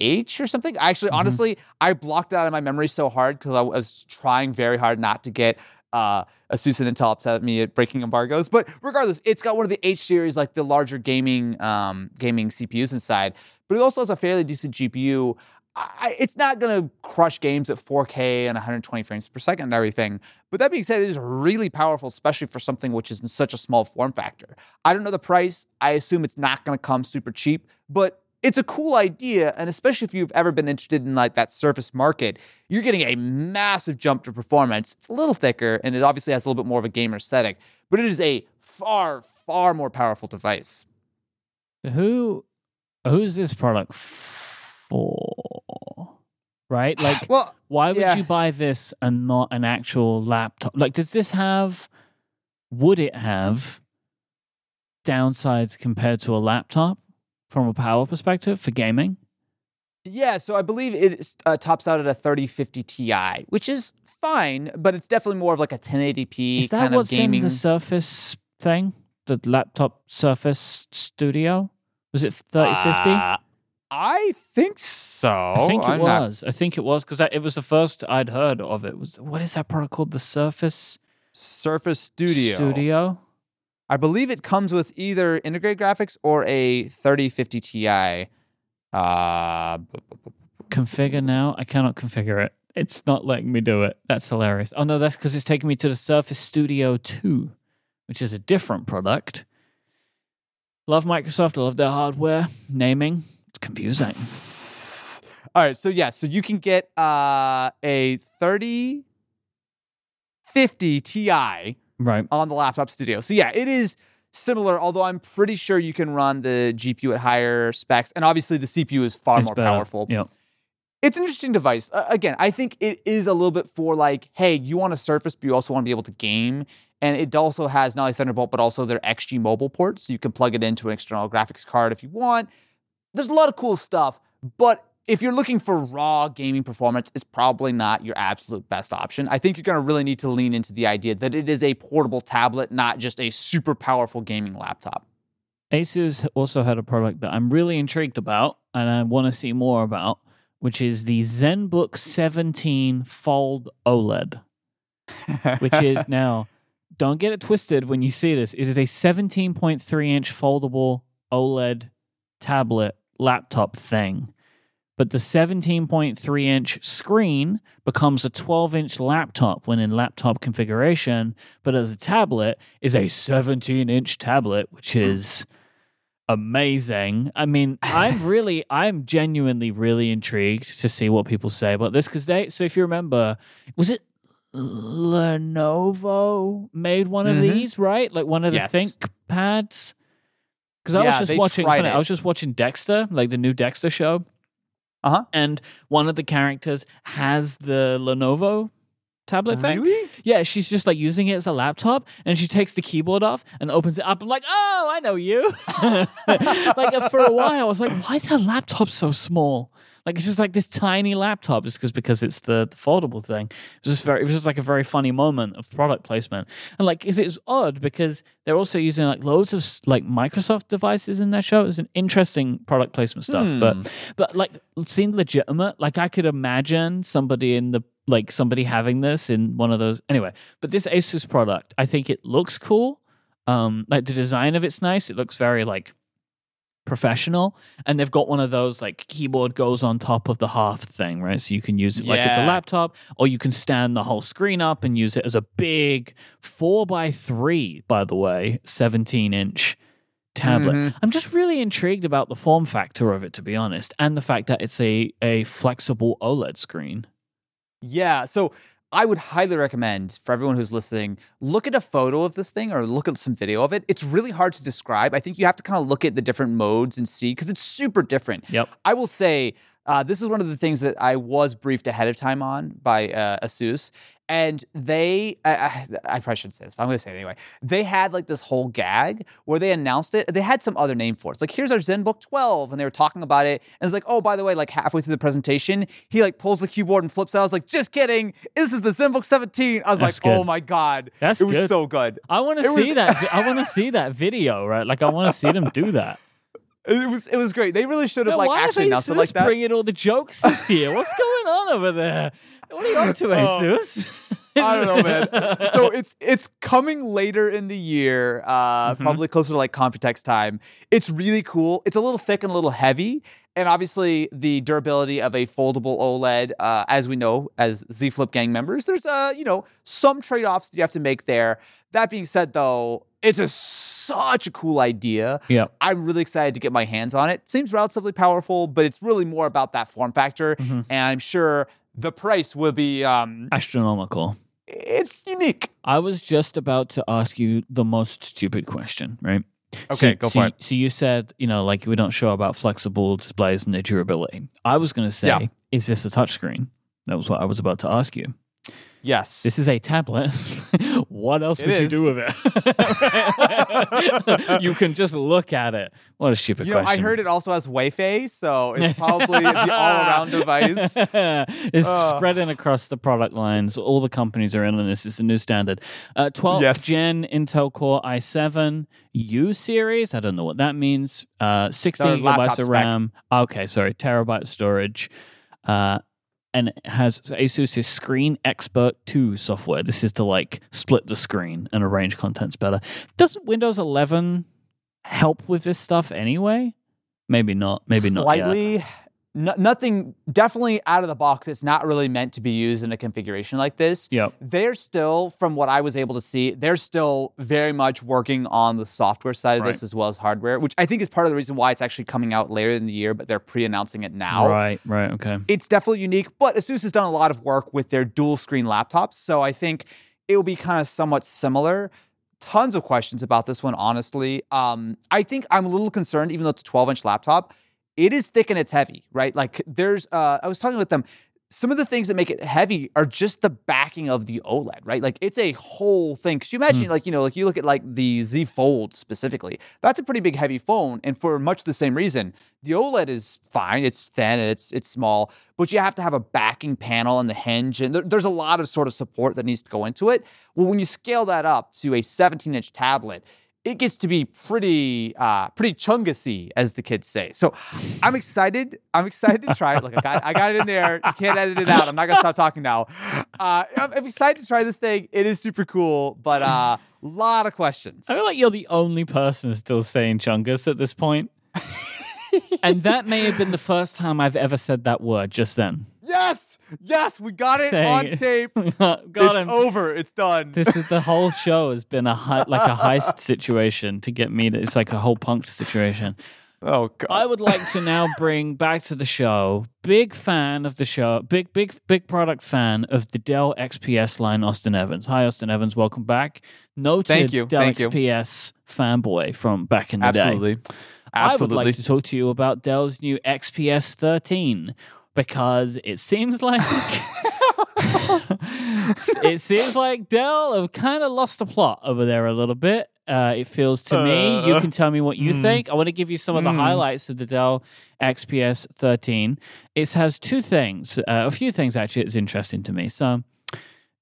H or something. Actually, Mhm. honestly, I blocked it out of my memory so hard because I was trying very hard not to get uh, Asus and upset at me at breaking embargoes. But regardless, it's got one of the H series, like the larger gaming um, gaming CPUs inside. But it also has a fairly decent GPU. I, it's not going to crush games at 4K and 120 frames per second and everything. But that being said, it is really powerful, especially for something which is in such a small form factor. I don't know the price. I assume it's not going to come super cheap, but it's a cool idea. And especially if you've ever been interested in like that Surface market, you're getting a massive jump to performance. It's a little thicker and it obviously has a little bit more of a gamer aesthetic, but it is a far, far more powerful device. Who who's this product for? Right? [sighs] Like Well, why would yeah. you buy this and not an actual laptop? Like does this have would it have downsides compared to a laptop from a power perspective for gaming? Yeah, so I believe it uh, tops out at a 3050 Ti, which is fine, but it's definitely more of like a 1080p Is that kind what's of gaming. in the Surface thing? The laptop Surface Studio? Was it 3050? Uh, I think so. I think it I'm not- was. I think it was because it was the first I'd heard of it. Was what is that product called? The Surface Surface Studio. Studio. I believe it comes with either integrated graphics or a 3050 Ti. Uh, Configure now. I cannot configure it. It's not letting me do it. That's hilarious. Oh no, that's because it's taking me to the Surface Studio 2, which is a different product. Love Microsoft. I love their hardware. Naming. It's confusing. [laughs] All right, so yeah, so you can get uh, a 3050 Ti Right. on the laptop studio. So yeah, it is similar, although I'm pretty sure you can run the GPU at higher specs, and obviously the CPU is far It's more better. powerful. Yeah. It's an interesting device. Uh, again, I think it is a little bit for like, hey, you want a Surface, but you also want to be able to game. And it also has not only Thunderbolt, but also their XG mobile port. So you can plug it into an external graphics card if you want. There's a lot of cool stuff, but if you're looking for raw gaming performance, it's probably not your absolute best option. I think you're going to really need to lean into the idea that it is a portable tablet, not just a super powerful gaming laptop. Asus also had a product that I'm really intrigued about and I want to see more about, which is the ZenBook 17 Fold OLED, which [laughs] is now, don't get it twisted when you see this. It is a 17.3 inch foldable OLED tablet laptop thing. But the 17.3 inch screen becomes a 12 inch laptop when in laptop configuration, but as a tablet is a 17 inch tablet, which is amazing. I mean, I'm [laughs] really, I'm genuinely really intrigued to see what people say about this because they. So if you remember, was it Lenovo made one of Mhm. these, right? Like one of the Yes. Think Pads. Because I Yeah, was just watching, funny, I was just watching Dexter, like the new Dexter show, Uh-huh. and one of the characters has the Lenovo tablet thing. Really? Yeah, she's just like using it as a laptop and she takes the keyboard off and opens it up. I'm like, oh, I know you. [laughs] like for a while, I was like, why is her laptop so small? Like it's just like this tiny laptop, just because because it's the, the foldable thing. It was just very, it was just like a very funny moment of product placement. And like, is it's odd because they're also using like loads of like Microsoft devices in their show. It's an interesting product placement stuff, Hmm. but but like seemed legitimate. Like I could imagine somebody in the like somebody having this in one of those. Anyway, but this Asus product, I think it looks cool. Um, like the design of it's nice. It looks very like professional, and they've got one of those like keyboard goes on top of the half thing, right? So you can use it like it's a laptop, or you can stand the whole screen up and use it as a big four by three, by the way, seventeen inch tablet. Mhm. I'm just really intrigued about the form factor of it, to be honest, and the fact that it's a a flexible OLED screen. Yeah. So I would highly recommend for everyone who's listening, look at a photo of this thing or look at some video of it. It's really hard to describe. I think you have to kind of look at the different modes and see because it's super different. Yep. I will say uh, this is one of the things that I was briefed ahead of time on by uh, Asus. And they, I, I, I probably shouldn't say this, but I'm going to say it anyway. They had like this whole gag where they announced it. They had some other name for it. It's like, here's our ZenBook 12. And they were talking about it. And it's like, oh, by the way, like halfway through the presentation, he like pulls the keyboard and flips out. I was like, just kidding. This is the ZenBook 17. I was That's like, good. oh my God. That's it was good. so good. I want to was- see that. I want to see that video, right? Like I want to see them do that. It was it was great. They really should have Now, like actually are announced it Asus like that. bringing all the jokes this year? What's going on over there? What are you up to, Oh. Asus? I don't know, man. [laughs] so it's it's coming later in the year, uh, Mhm. probably closer to like Computex time. It's really cool. It's a little thick and a little heavy, and obviously the durability of a foldable OLED, uh, as we know as Z Flip gang members, there's uh you know some trade offs that you have to make there. That being said, though, it's a such a cool idea. yeah. I'm really excited to get my hands on it. Seems relatively powerful, but it's really more about that form factor, Mhm. and I'm sure the price will be um Astronomical. it's unique. I was just about to ask you the most stupid question, right? Okay, so, go so for you- So you said, you know, like we don't show about flexible displays and their durability. I was going to say, Yeah. is this a touchscreen? That was what I was about to ask you. Yes. This is a tablet. [laughs] what else It would you do with it? [laughs] you can just look at it. What a stupid you know, I heard it also has Wi-Fi, so it's probably the all-around [laughs] device. it's Ugh. spreading across the product lines. All the companies are in on this. It's a new standard. Uh, 12th Yes. gen Intel Core i7 U series. I don't know what that means. Uh, 16 Their gigabytes of spec. RAM. Okay, sorry, terabyte storage. Uh, and it has so Asus's Screen Expert 2 software. This is to like split the screen and arrange contents better. Doesn't Windows 11 help with this stuff anyway? Maybe not. Maybe not. Slightly. No, nothing. Definitely out of the box. It's not really meant to be used in a configuration like this. Yep. They're still, from what I was able to see, they're still very much working on the software side of this as well as hardware, which I think is part of the reason why it's actually coming out later in the year, but they're pre-announcing it now. Right, right, okay. it's definitely unique, but Asus has done a lot of work with their dual screen laptops. So I think it will be kind of somewhat similar. Tons of questions about this one, honestly. Um, I think I'm a little concerned, even though it's a 12 inch laptop, it is thick and it's heavy, right? Like there's, uh, I was talking with them. Some of the things that make it heavy are just the backing of the OLED, right? Like it's a whole thing. Cause you imagine, like, you know, like you look at like the Z Fold specifically, that's a pretty big heavy phone. And for much the same reason, the OLED is fine. It's thin, and it's it's small, but you have to have a backing panel and the hinge, and there- there's a lot of sort of support that needs to go into it. Well, when you scale that up to a 17 inch tablet, it gets to be pretty uh pretty chungusy as the kids say. So i'm excited i'm excited to try it. Look i got, I got it in there. You can't edit it out. I'm not gonna stop talking now. Uh I'm, I'm excited to try this thing. It is super cool but uh a lot of questions. I feel like you're the only person still saying chungus at this point. [laughs] and that may have been the first time I've ever said that word just then. yes yes we got it Saying on tape [laughs] Got it's him. over it's done This is the whole show has been a hei- like a heist [laughs] situation to get me to it's like a whole punked situation. oh god I would like to now [laughs] bring back to the show. Big fan of the show. Big, big, big product fan of the Dell XPS line. Austin Evans. Hi, Austin Evans. Welcome back. Noted Thank you, Dell thank you. XPS fanboy from back in the day. absolutely Absolutely. I would like to talk to you about Dell's new XPS 13 because it seems like [laughs] it seems like Dell have kind of lost the plot over there a little bit. Uh, it feels to me. You Uh, can tell me what you mm. think. I want to give you some of the Mm. highlights of the Dell XPS 13. It has two things, uh, a few things actually. It's interesting to me. So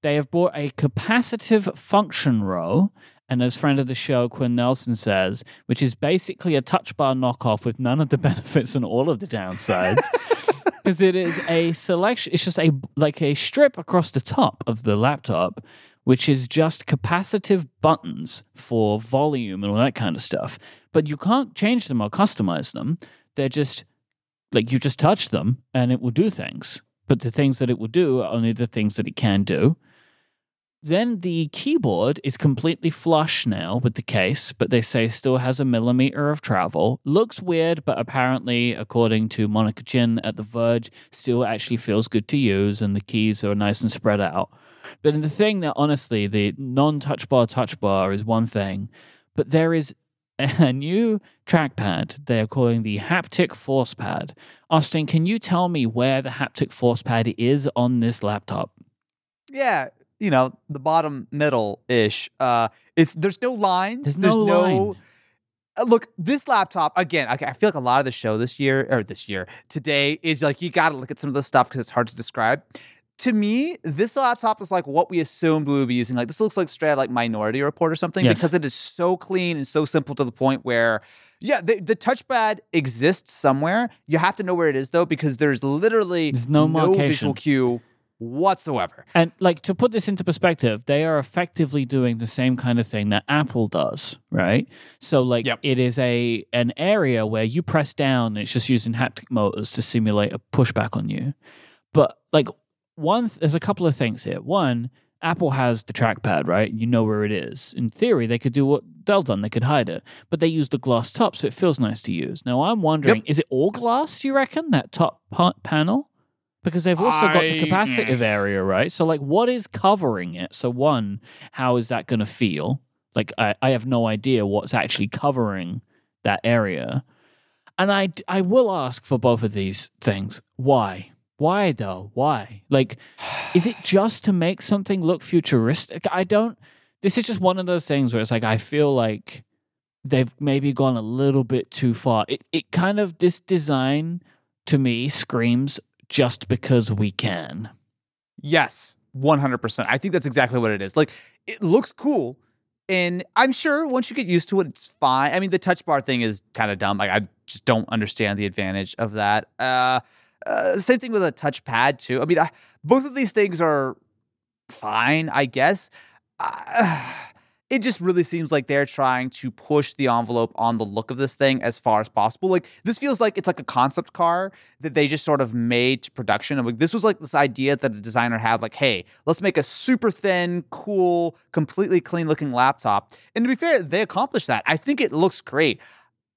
they have bought a capacitive function row. And as friend of the show, Quinn Nelson says, which is basically a touch bar knockoff with none of the [laughs] benefits and all of the downsides. [laughs] Because it is a selection, it's just a like a strip across the top of the laptop, which is just capacitive buttons for volume and all that kind of stuff. But you can't change them or customize them. They're just like you just touch them and it will do things. But the things that it will do are only the things that it can do. Then the keyboard is completely flush now with the case, but they say still has a millimeter of travel. Looks weird, but apparently, according to Monica Chin at The Verge, still actually feels good to use, and the keys are nice and spread out. But the thing that honestly, the non touch bar touch bar is one thing, but there is [laughs] a new trackpad they are calling the haptic force pad. Austin, can you tell me where the haptic force pad is on this laptop? yeah you know the bottom middle ish uh it's there's no lines There's no line. Uh, look this laptop again okay, i feel like a lot of the show this year or this year today is like you got to look at some of the stuff because it's hard to describe to me, this laptop is like what we assumed we would be using. Like this looks like straight out like Minority Report or something Yes. because it is so clean and so simple to the point where, yeah, the, the touchpad exists somewhere. You have to know where it is though because there's literally There's no no visual cue whatsoever. And like to put this into perspective, they are effectively doing the same kind of thing that Apple does, right? So like Yep. it is a an area where you press down and it's just using haptic motors to simulate a pushback on you. But like one there's a couple of things here. One, Apple has the trackpad, right? You know where it is. In theory, they could do what Dell done. They could hide it, but they use the glass top, so it feels nice to use. Now, I'm wondering, is it all glass? Do you reckon that top pa- panel? Because they've also got the I- capacitive mm. area, right? So, like, what is covering it? So, one, how is that going to feel? Like, I, I have no idea what's actually covering that area. And I, I will ask for both of these things. Why? Why though? Why? Like, is it just to make something look futuristic? I don't. This is just one of those things where it's like I feel like they've maybe gone a little bit too far. It it kind of this design to me screams just because we can. Yes, 100%. I think that's exactly what it is. Like, it looks cool. And I'm sure once you get used to it, it's fine. I mean, the touch bar thing is kind of dumb. Like, I just don't understand the advantage of that. Uh, uh, same thing with a touchpad, too. I mean, I, both of these things are fine, I guess. Uh, it just really seems like they're trying to push the envelope on the look of this thing as far as possible. Like this feels like it's like a concept car that they just sort of made to production. And like this was like this idea that a designer had, like, hey, let's make a super thin, cool, completely clean looking laptop. And to be fair, they accomplished that. I think it looks great.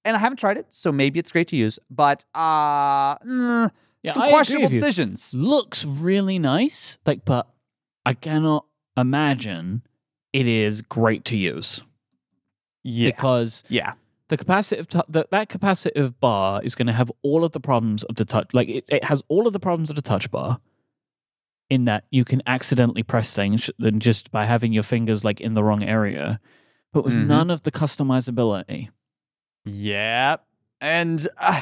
And I haven't tried it, so maybe it's great to use. But uh mm, Yeah, some I questionable decisions. Looks really nice, like, but I cannot imagine it is great to use Yeah. because Yeah. the capacitive t- that that capacitive bar is going to have all of the problems of the touch like it, it has all of the problems of the touch bar in that you can accidentally press things than just by having your fingers like in the wrong area but with Mhm. none of the customizability Yeah. And uh,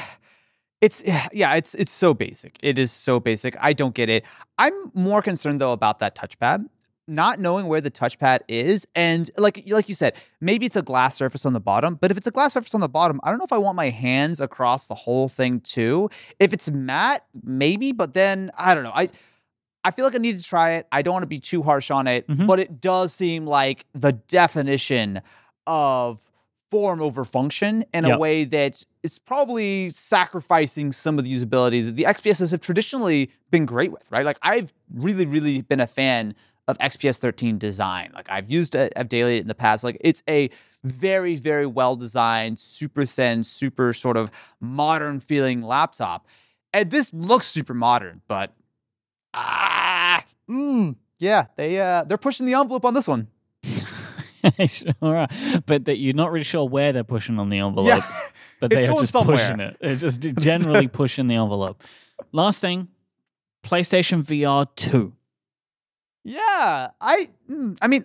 it's yeah, it's it's so basic. It is so basic. I don't get it. I'm more concerned though about that touchpad. Not knowing where the touchpad is, and like like you said, maybe it's a glass surface on the bottom. But if it's a glass surface on the bottom, I don't know if I want my hands across the whole thing too. If it's matte, maybe. But then I don't know. I I feel like I need to try it. I don't want to be too harsh on it, Mhm. but it does seem like the definition of form over function in a way that is probably sacrificing some of the usability that the XPSs have traditionally been great with, right? Like I've really, really been a fan of XPS 13 design. Like I've used it, I've daily it in the past. Like it's a very, very well designed, super thin, super sort of modern feeling laptop. And this looks super modern, but ah, mm, yeah, they uh, they're pushing the envelope on this one. [laughs] sure but that you're not really sure where they're pushing on the envelope Yeah, but they are just somewhere. pushing it they're just [laughs] generally pushing the envelope last thing PlayStation VR 2 Yeah, I mm, I mean,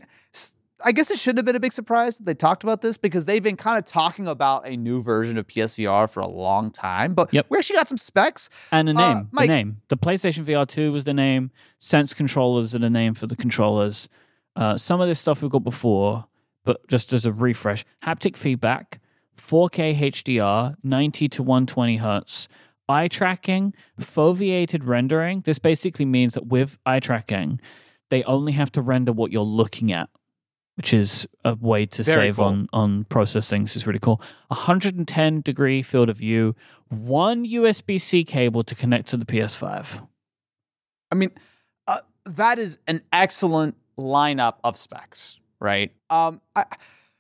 I guess it shouldn't have been a big surprise that they talked about this because they've been kind of talking about a new version of PSVR for a long time. But Yep. we actually got some specs. And a Uh, name. Mike- the name. The PlayStation VR 2 was the name. Sense controllers are the name for the controllers. Uh, some of this stuff we've got before, but just as a refresh haptic feedback, 4K HDR, 90 to 120 hertz, eye tracking, foveated rendering. This basically means that with eye tracking, they only have to render what you're looking at. Which is a way to Very save cool. on on processing. This is really cool. 110 degree field of view, one USB C cable to connect to the PS5. I mean, uh, that is an excellent lineup of specs, right? Um, I,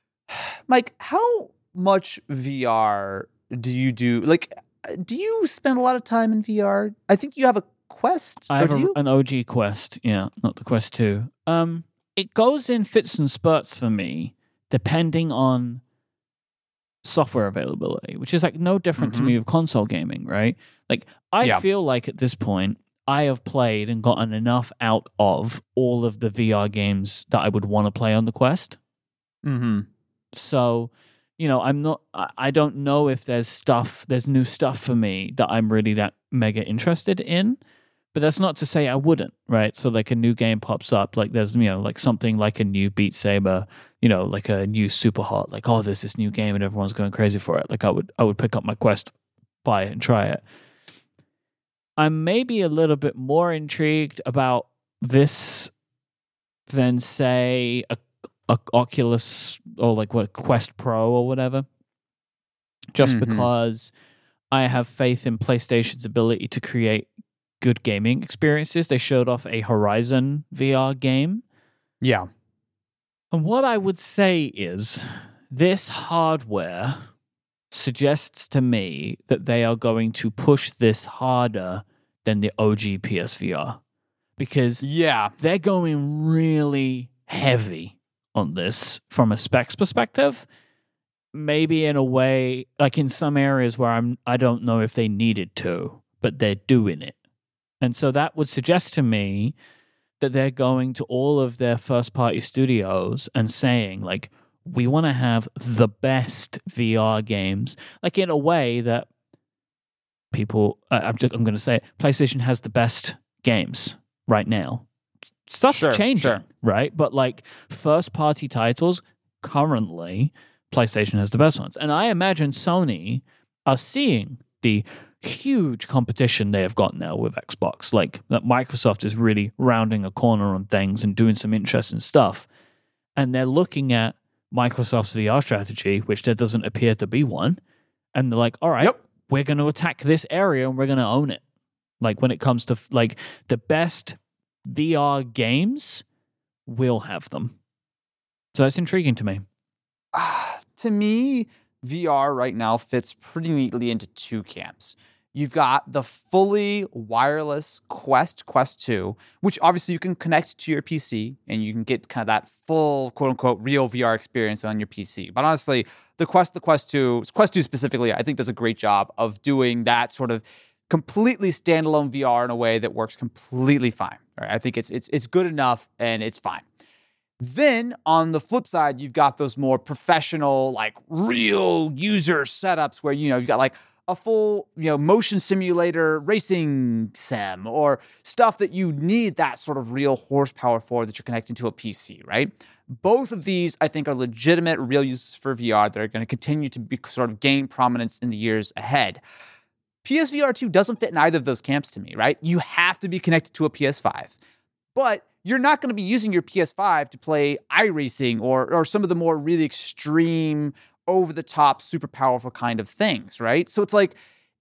[sighs] Mike, how much VR do you do? Like, uh, do you spend a lot of time in VR? I think you have a Quest. I have a, an OG Quest, yeah, not the Quest 2. Um, it goes in fits and spurts for me, depending on software availability, which is like no different to me with console gaming, right? Like, I Yeah. feel like at this point, I have played and gotten enough out of all of the VR games that I would want to play on the Quest. mm-hmm. so you know i'm not i don't know if there's stuff there's new stuff for me that i'm really that mega interested in But that's not to say I wouldn't, right? So like a new game pops up, like there's you know like something like a new Beat Saber, you know, like a new Super Hot, like oh there's this new game and everyone's going crazy for it. Like I would I would pick up my Quest, buy it and try it. I'm maybe a little bit more intrigued about this than say a, a Oculus or like what Quest Pro or whatever. Just Mhm. because I have faith in PlayStation's ability to create good gaming experiences. They showed off a Horizon VR game. Yeah. And what I would say is this hardware suggests to me that they are going to push this harder than the OG PSVR because Yeah. they're going really heavy on this from a specs perspective. Maybe in a way, like in some areas where I'm, I don't know if they needed to, but they're doing it. And so that would suggest to me that they're going to all of their first party studios and saying, like, we want to have the best VR games, like in a way that people, I'm just, I'm going to say, it, PlayStation has the best games right now. Stuff's Sure, changing, sure. right? But like first party titles, currently, PlayStation has the best ones. And I imagine Sony are seeing the huge competition they have got now with Xbox. Like that Microsoft is really rounding a corner on things and doing some interesting stuff. And they're looking at Microsoft's VR strategy, which there doesn't appear to be one. And they're like, all right, Yep. we're going to attack this area and we're going to own it. Like when it comes to like the best VR games, we'll have them. So that's intriguing to me. Ah, [sighs] to me, VR right now fits pretty neatly into two camps. You've got the fully wireless Quest, Quest 2, which obviously you can connect to your PC and you can get kind of that full, quote unquote, real VR experience on your PC. But honestly, the Quest, the Quest 2, Quest 2 specifically, I think does a great job of doing that sort of completely standalone VR in a way that works completely fine. Right? I think it's it's it's good enough and it's fine. Then on the flip side, you've got those more professional, like real user setups where you know you've got like a full you know motion simulator racing sim or stuff that you need that sort of real horsepower for that you're connecting to a PC, right? Both of these, I think, are legitimate real uses for VR that are going to continue to be sort of gain prominence in the years ahead. PSVR 2 doesn't fit in either of those camps to me, right? You have to be connected to a PS5. But you're not going to be using your PS5 to play iRacing or or some of the more really extreme, over the top, super powerful kind of things, right? So it's like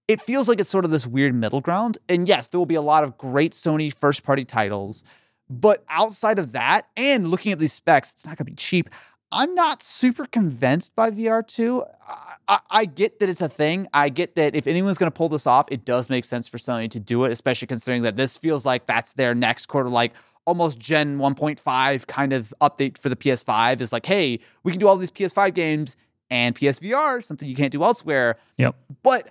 it feels like it's sort of this weird middle ground. And yes, there will be a lot of great Sony first party titles, but outside of that, and looking at these specs, it's not going to be cheap. I'm not super convinced by VR2. I, I, I get that it's a thing. I get that if anyone's going to pull this off, it does make sense for Sony to do it, especially considering that this feels like that's their next quarter, like almost Gen 1.5 kind of update for the PS5 is like, hey, we can do all these PS5 games and PSVR, something you can't do elsewhere. Yep. But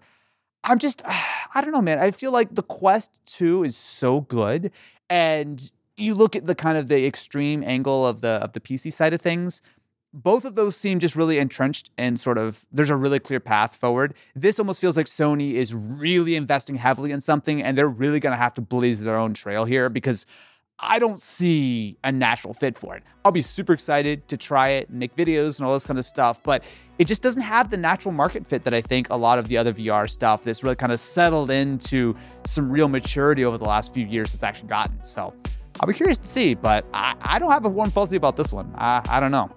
I'm just, [sighs] I don't know, man. I feel like the Quest 2 is so good. And you look at the kind of the extreme angle of the of the PC side of things. Both of those seem just really entrenched and sort of there's a really clear path forward. This almost feels like Sony is really investing heavily in something and they're really gonna have to blaze their own trail here because I don't see a natural fit for it. I'll be super excited to try it, and make videos, and all this kind of stuff, but it just doesn't have the natural market fit that I think a lot of the other VR stuff that's really kind of settled into some real maturity over the last few years has actually gotten. So I'll be curious to see, but I, I don't have a warm fuzzy about this one. I, I don't know.